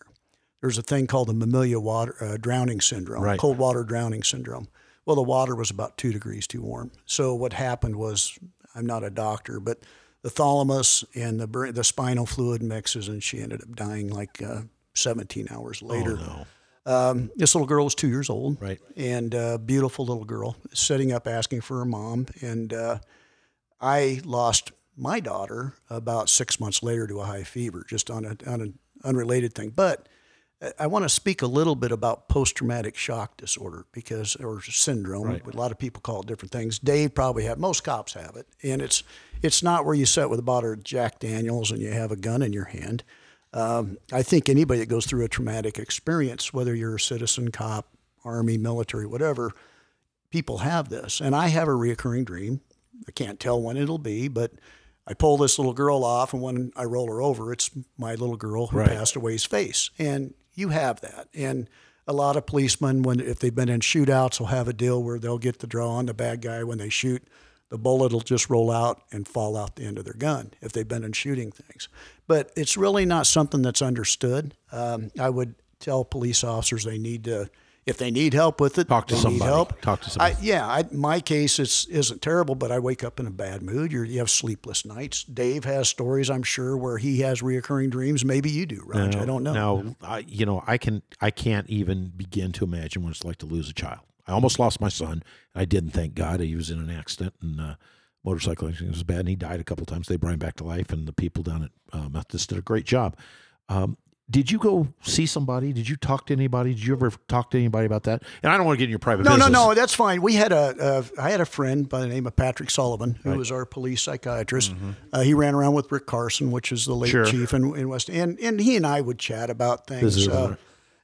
There's a thing called the mammalia water uh, drowning syndrome, Right. cold water drowning syndrome. Well, the water was about two degrees too warm. So what happened was, I'm not a doctor, but the thalamus and the the spinal fluid mixes, and she ended up dying like uh, 17 hours later. Oh, no. Um, this little girl was two years old, Right. And uh, beautiful little girl, setting up asking for her mom. And uh, I lost my daughter about six months later to a high fever, just on a on an unrelated thing. But I- want to speak a little bit about post traumatic shock disorder because, or syndrome. Right. A lot of people call it different things. Dave probably have. Most cops have it, and it's it's not where you sit with a bottle of Jack Daniels and you have a gun in your hand. Um, I think anybody that goes through a traumatic experience, whether you're a citizen, cop, army, military, whatever, people have this. And I have a reoccurring dream. I can't tell when it'll be, but I pull this little girl off, and when I roll her over, it's my little girl who Right. passed away's face. And you have that. And a lot of policemen, when if they've been in shootouts, will have a deal where they'll get the draw on the bad guy when they shoot. The bullet will just roll out and fall out the end of their gun if they've been in shooting things. But it's really not something that's understood. Um, I would tell police officers they need to, if they need help with it, Talk to somebody. Need help. Talk to somebody. I, yeah, I, my case is, isn't terrible, but I wake up in a bad mood. You're, you have sleepless nights. Dave has stories, I'm sure, where he has reoccurring dreams. Maybe you do, Raj. I don't know. Now, I, you know, I can, I can't even begin to imagine what it's like to lose a child. I almost lost my son. I didn't, thank God. He was in an accident and uh, motorcycle accident. Was bad, and he died a couple times. They brought him back to life, and the people down at uh, Methodist did a great job. Um, did you go see somebody? Did you talk to anybody? Did you ever talk to anybody about that? And I don't want to get in your private No, business. no, no. That's fine. We had a, uh, I had a friend by the name of Patrick Sullivan, who was our police psychiatrist. Uh, he ran around with Rick Carson, which is the late Mm-hmm. Sure. chief in, in West, and and he and I would chat about things. Uh,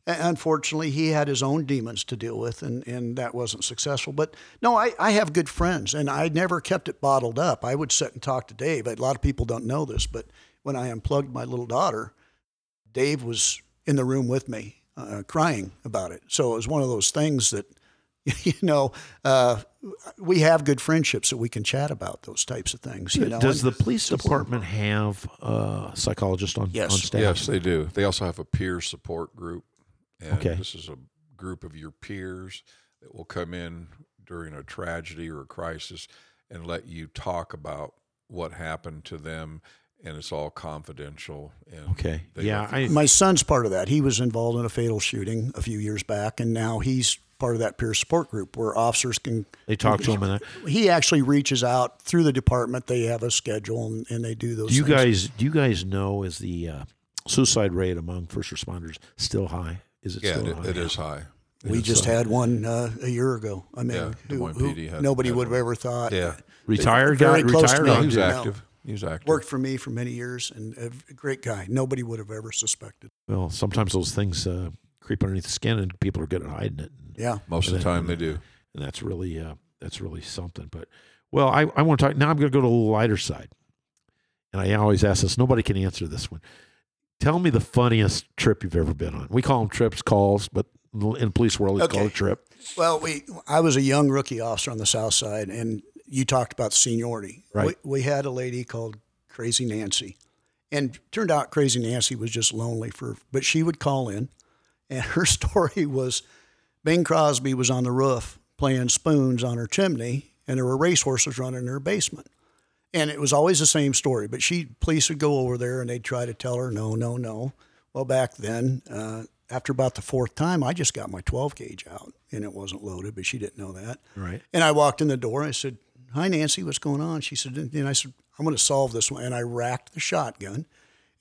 unfortunately, he had his own demons to deal with, and, and that wasn't successful. But no, I, I have good friends, and I never kept it bottled up. I would sit and talk to Dave. A lot of people don't know this, but when I unplugged my little daughter, Dave was in the room with me, uh, crying about it. So it was one of those things that, [laughs] you know, uh, we have good friendships that we can chat about those types of things. You know, Does and the police department have a psychologist on, Yes. on staff? Yes, they do. They also have a peer support group. And Okay. this is a group of your peers that will come in during a tragedy or a crisis and let you talk about what happened to them. And it's all confidential. And Okay. Yeah. I, My son's part of that. He was involved in a fatal shooting a few years back, and now he's part of that peer support group where officers can. they talk to him. And I, He actually reaches out through the department. They have a schedule, and, and they do those. do you things. guys do you guys know is the uh, suicide rate among first responders still high? Is it Yeah, still it, high? it is high. We It's, just had one uh, a year ago. I mean, Yeah, who- who had- nobody had would have ever thought. Yeah. Retired guy, retired me. on He was No. active. He was active. Worked for me for many years and a great guy. Nobody would have ever suspected. Well, sometimes those things uh, creep underneath the skin, and people are good at hiding it. And, Yeah. Most of the time then- they do. and that's really uh, that's really something. But well, I, I want to talk now. I'm going to go to the lighter side, and I always ask this. Nobody can answer this one. Tell me the funniest trip you've ever been on. We call them trips, calls, but in police world, it's called a trip. Well, we I was a young rookie officer on the South Side, and you talked about seniority. Right. We, we had a lady called Crazy Nancy, and turned out Crazy Nancy was just lonely for, but she would call in, and [laughs] her story was, Bing Crosby was on the roof playing spoons on her chimney, and there were racehorses running in her basement. And it was always the same story, but she police would go over there and they'd try to tell her no, no, no. Well, back then, uh, after about the fourth time, I just got my 12 gauge out and it wasn't loaded, but she didn't know that. Right. And I walked in the door. And I said, "Hi, Nancy. What's going on?" She said, and I said, "I'm going to solve this one." And I racked the shotgun,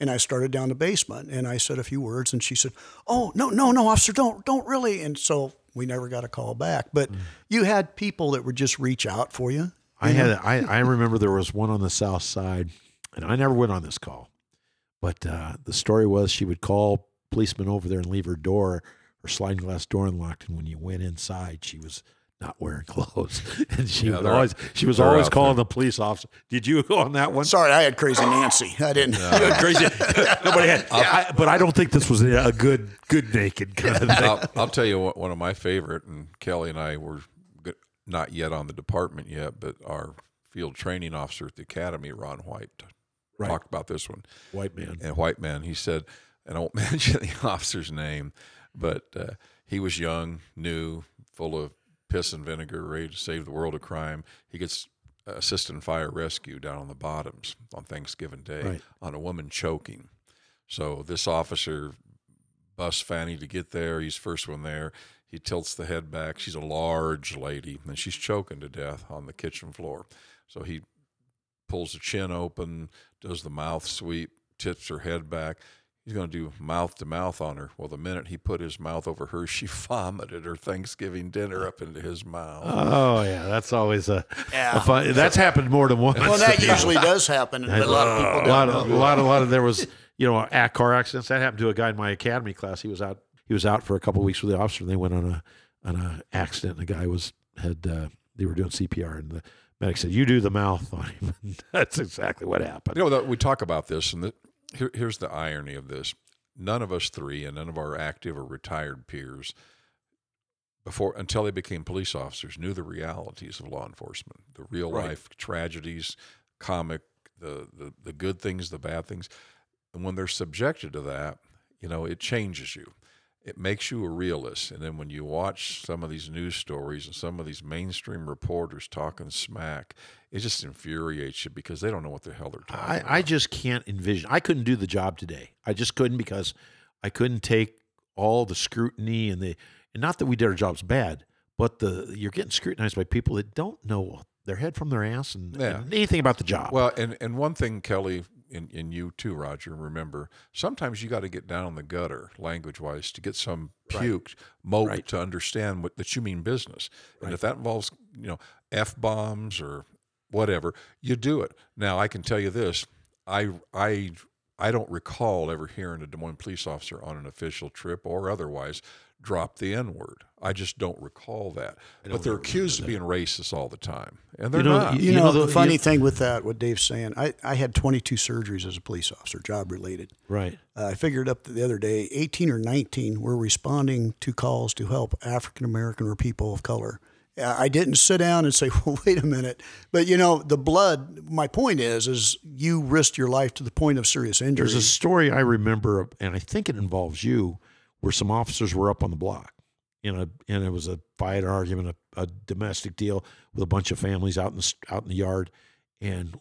and I started down the basement. And I said a few words, and she said, "Oh no, no, no, officer, don't, don't really." And so we never got a call back. But you had people that would just reach out for you. I had I, I remember there was one on the south side, and I never went on this call. But uh, the story was she would call policemen over there and leave her door, her sliding glass door unlocked, and when you went inside, she was not wearing clothes, [laughs] and she Yeah, would always she was always calling there. the police officer. Did you go on that one? Sorry, I had crazy Nancy. I didn't. [laughs] Crazy. [laughs] Nobody had. I, but I don't think this was a good good naked kind of thing. I'll, I'll tell you what, one of my favorite, and Kelly and I were good, not yet on the department yet, but our field training officer at the academy, Ron White, Right. talked about this one. White man. And White Man, he said, and I won't mention the officer's name, but uh, he was young, new, full of piss and vinegar, ready to save the world of crime. He gets assistant fire rescue down on the bottoms on Thanksgiving Day Right. on a woman choking. So this officer busts Fanny to get there. He's first one there. He tilts the head back. She's a large lady, and she's choking to death on the kitchen floor. So he pulls the chin open, does the mouth sweep, tips her head back. He's going to do mouth to mouth on her. Well, the minute he put his mouth over her, [laughs] she vomited her Thanksgiving dinner up into his mouth. Oh yeah, that's always a, Yeah. a fun. That's happened more than once. Well, that [laughs] usually does happen, but a lot of people a lot don't of, a lot of, a lot of there was, you know, at car accidents. That happened to a guy in my academy class. He was out, he was out for a couple of weeks with the officer, and they went on a on a accident. And the guy was had uh, they were doing CPR, and the medic said, "You do the mouth on him." [laughs] That's exactly what happened. You know, we talk about this, and the, here, here's the irony of this: none of us three, and none of our active or retired peers, before until they became police officers, knew the realities of law enforcement, the real Right. life tragedies, comic, the, the the good things, the bad things, and when they're subjected to that, you know, it changes you. It makes you a realist, and then when you watch some of these news stories and some of these mainstream reporters talking smack, it just infuriates you because they don't know what the hell they're talking I, about. I just can't envision. I couldn't do the job today. I just couldn't because I couldn't take all the scrutiny and the and not that we did our jobs bad, but the you're getting scrutinized by people that don't know their head from their ass and, Yeah. and anything about the job. Well, and and one thing, Kelly, and, and you too, Roger, remember, sometimes you got to get down in the gutter, language wise, to get some puked mope Right. to understand what that you mean business. And if that involves, you know, f bombs or whatever, you do it. Now, I can tell you this: I I I don't recall ever hearing a Des Moines police officer on an official trip or otherwise drop the N word. I just don't recall that. But they're accused of being racist all the time, and they're know, not. you- You, know, the- the funny you- thing with that, what Dave's saying, I, I had 22 surgeries as a police officer, job related. right. Uh, I figured up the other day, 18 or 19 were responding to calls to help African American or people of color. Uh, I didn't sit down and say, [laughs] "Well, wait a minute," but you know, the blood. My point is, is you risked your life to the point of serious injury. There's a story I remember, and I think it involves you, where some officers were up on the block, in a and it was a fight, an argument, a, a domestic deal with a bunch of families out in the out in the yard, and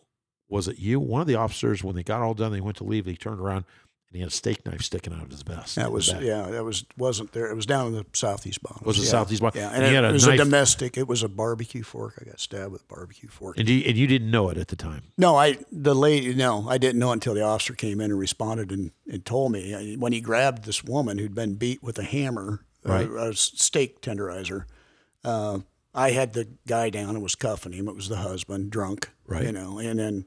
was it you? One of the officers, when they got all done, they went to leave. He turned around and he had a steak knife sticking out of his vest. that was yeah, that was wasn't there. It was down in the southeast bottom. Was it yeah. southeast bottom? Yeah, And and he it, had a it was knife- a domestic. It was a barbecue fork. I got stabbed with a barbecue fork. And you and you didn't know it at the time. No, I the lady. No, I didn't know until the officer came in and responded and, and told me when he grabbed this woman who'd been beat with a hammer Right. a, a steak tenderizer. Uh, I had the guy down and was cuffing him. It was the husband, drunk, Right. You know, and then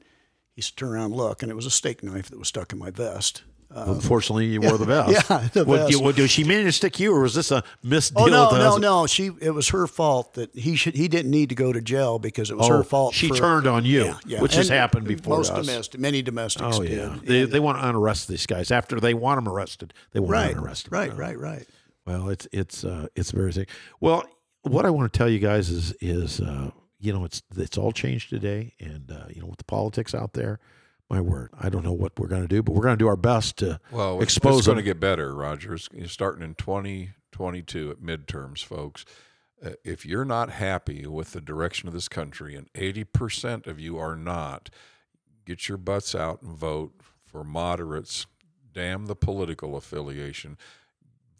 he turned around and looked, and it was a steak knife that was stuck in my vest. Uh, Unfortunately, you wore the [laughs] vest. yeah, the What, vest. what, did she manage to stick you, or was this a misdeal? Oh no, no, no! She it was her fault that he should he didn't need to go to jail because it was Oh, her fault. she for- turned on you, Yeah, yeah. which has happened before Most domestic, many domestics Oh did. yeah, they, And- they want to unarrest these guys after they want them arrested. They want right, them. right, right, right. Well, it's it's uh, it's very sick. Well, what I want to tell you guys is is uh, you know it's it's all changed today, and uh, you know with the politics out there, my word, I don't know what we're going to do, but we're going to do our best to Well, expose it's going to get better, Roger. It's it's starting in 2022 at midterms, folks. Uh, if you're not happy with the direction of this country, and 80% of you are not, get your butts out and vote for moderates. Damn the political affiliation.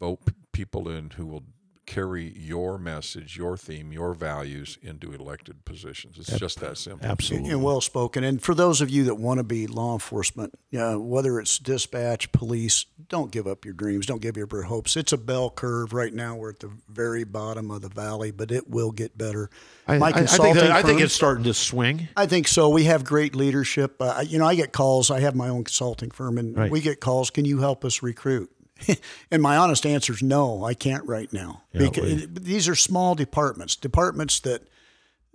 Vote p- people in who will carry your message, your theme, your values into elected positions. It's just that simple. Absolutely. and well spoken. And for those of you that want to be law enforcement, uh, whether it's dispatch, police, don't give up your dreams. Don't give up your hopes. It's a bell curve right now. We're at the very bottom of the valley, but it will get better. I, My I- I think consulting that- I think it's starting to swing. I think so. We have great leadership. Uh, you know, I get calls. I have my own consulting firm, and Right. we get calls. Can you help us recruit? [laughs] and my honest answer is no. I can't right now. Yeah, because we- these are small departments. Departments that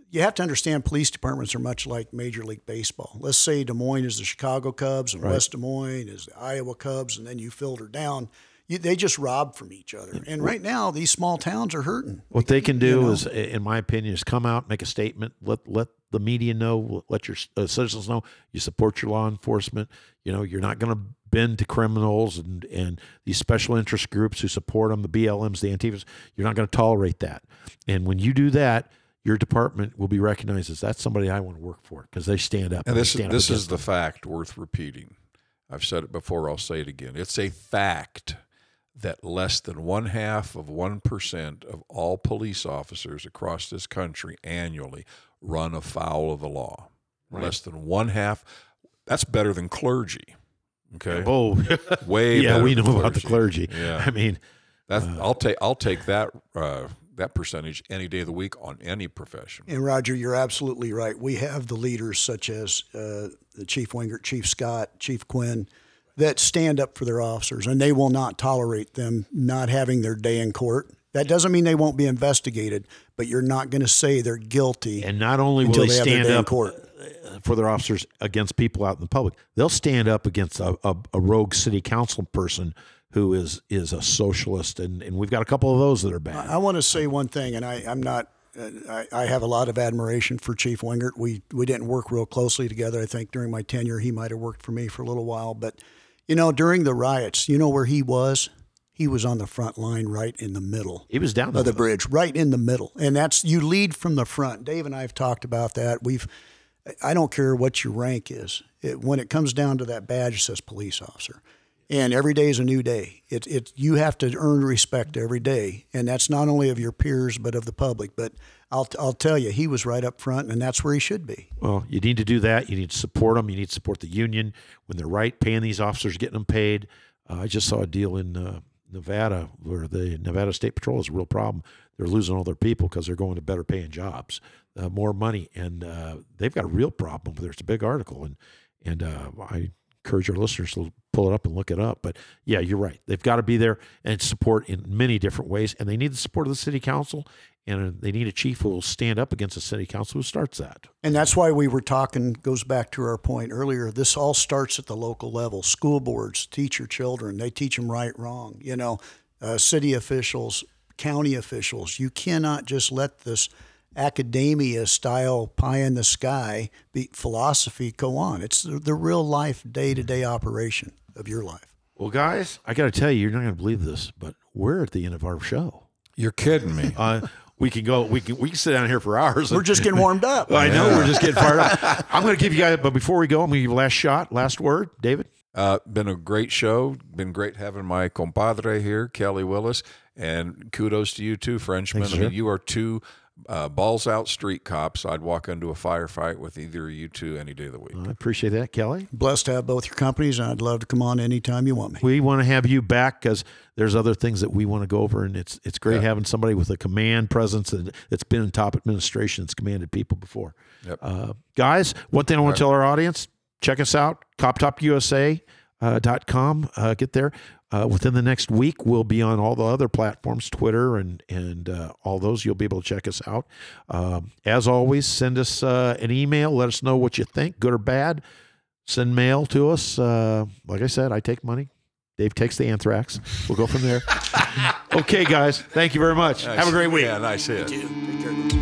you have to understand. Police departments are much like Major League Baseball. Let's say Des Moines is the Chicago Cubs, and West Des Moines is the Iowa Cubs, and then you filter down. You, they just rob from each other. And right now, these small towns are hurting. What they can do know? is, in my opinion, is come out, make a statement, let let the media know, let your uh, citizens know you support your law enforcement. You know, you're not going to bend to criminals and and these special interest groups who support them, the BLMs, the Antifas. You're not going to tolerate that. And when you do that, your department will be recognized as that's somebody I want to work for because they stand up. And they this, up this is the them. fact worth repeating. I've said it before, I'll say it again. It's a fact that less than one half of 1% of all police officers across this country annually run afoul of the law. Less than one half. That's better than clergy. Okay. [laughs] Oh, Way yeah, better we know than about the clergy. Yeah. I mean, That's, I'll take I'll take that uh, that percentage any day of the week on any profession. And Roger, you're absolutely right. We have the leaders such as uh, the Chief Wingert, Chief Scott, Chief Quinn, that stand up for their officers, and they will not tolerate them not having their day in court. That doesn't mean they won't be investigated, but you're not going to say they're guilty and not only will they they stand in up court. for their officers against people out in the public. They'll stand up against a, a, a rogue city council person who is is a socialist, and, and we've got a couple of those that are bad. I want to say one thing, and I, I'm not. Uh, I, I have a lot of admiration for Chief Wingert. We we didn't work real closely together. I think during my tenure, he might have worked for me for a little while. But you know, during the riots, you know where he was? He was on the front line, right in the middle he was down of the the bridge, right in the middle. And that's you lead from the front. Dave and I have talked about that. We've I don't care what your rank is. It, when it comes down to that badge, it says police officer. And every day is a new day. It, it, you have to earn respect every day. And that's not only of your peers, but of the public. But I'll, I'll tell you, he was right up front, and that's where he should be. Well, you need to do that. You need to support them. You need to support the union when they're right, paying these officers, getting them paid. Uh, I just saw a deal in uh, Nevada where the Nevada State Patrol is a real problem. They're losing all their people because they're going to better paying jobs, uh, more money, and uh, they've got a real problem there. It's a big article, and and uh, I encourage our listeners to pull it up and look it up. But yeah, you're right. They've got to be there and support in many different ways, and they need the support of the city council, and uh, they need a chief who will stand up against the city council who starts that. And that's why we were talking, goes back to our point earlier. This all starts at the local level. School boards teach your children, they teach them right, wrong. You know, uh, city officials, county officials. You cannot just let this academia style pie in the sky be philosophy go on. It's the, the real life, day to day operation of your life. Well, guys, I got to tell you, you're not going to believe this, but we're at the end of our show. You're kidding me. [laughs] Uh, we can go. We can. We can sit down here for hours. We're just getting warmed up. [laughs] I know. We're just getting fired up. [laughs] I'm going to give you guys. But before we go, I'm going to give you last shot, last word, David. Uh, been a great show. Been great having my compadre here, Kelly Willis, and kudos to you too, Frenchman. Thanks, I mean, you are two uh, balls out street cops. I'd walk into a firefight with either of you two any day of the week. I appreciate that, Kelly. Blessed to have both your companies, and I'd love to come on anytime you want me. We want to have you back because there's other things that we want to go over, and it's it's great Yeah. having somebody with a command presence that, that's been in top administration, that's commanded people before. Yep. Uh, guys, one thing I want to tell our audience: check us out, Cop Talk Uh, dot com. uh, get there. Uh, within the next week, we'll be on all the other platforms, Twitter and and uh, all those. You'll be able to check us out. Um, as always, send us uh, an email. Let us know what you think, good or bad. Send mail to us. Uh, like I said, I take money. Dave takes the anthrax. We'll go from there. [laughs] okay, guys. Thank you very much. Have a great week. Yeah, nice hit.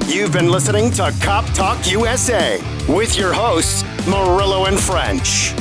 You've been listening to Cop Talk USA with your hosts, Murillo and French.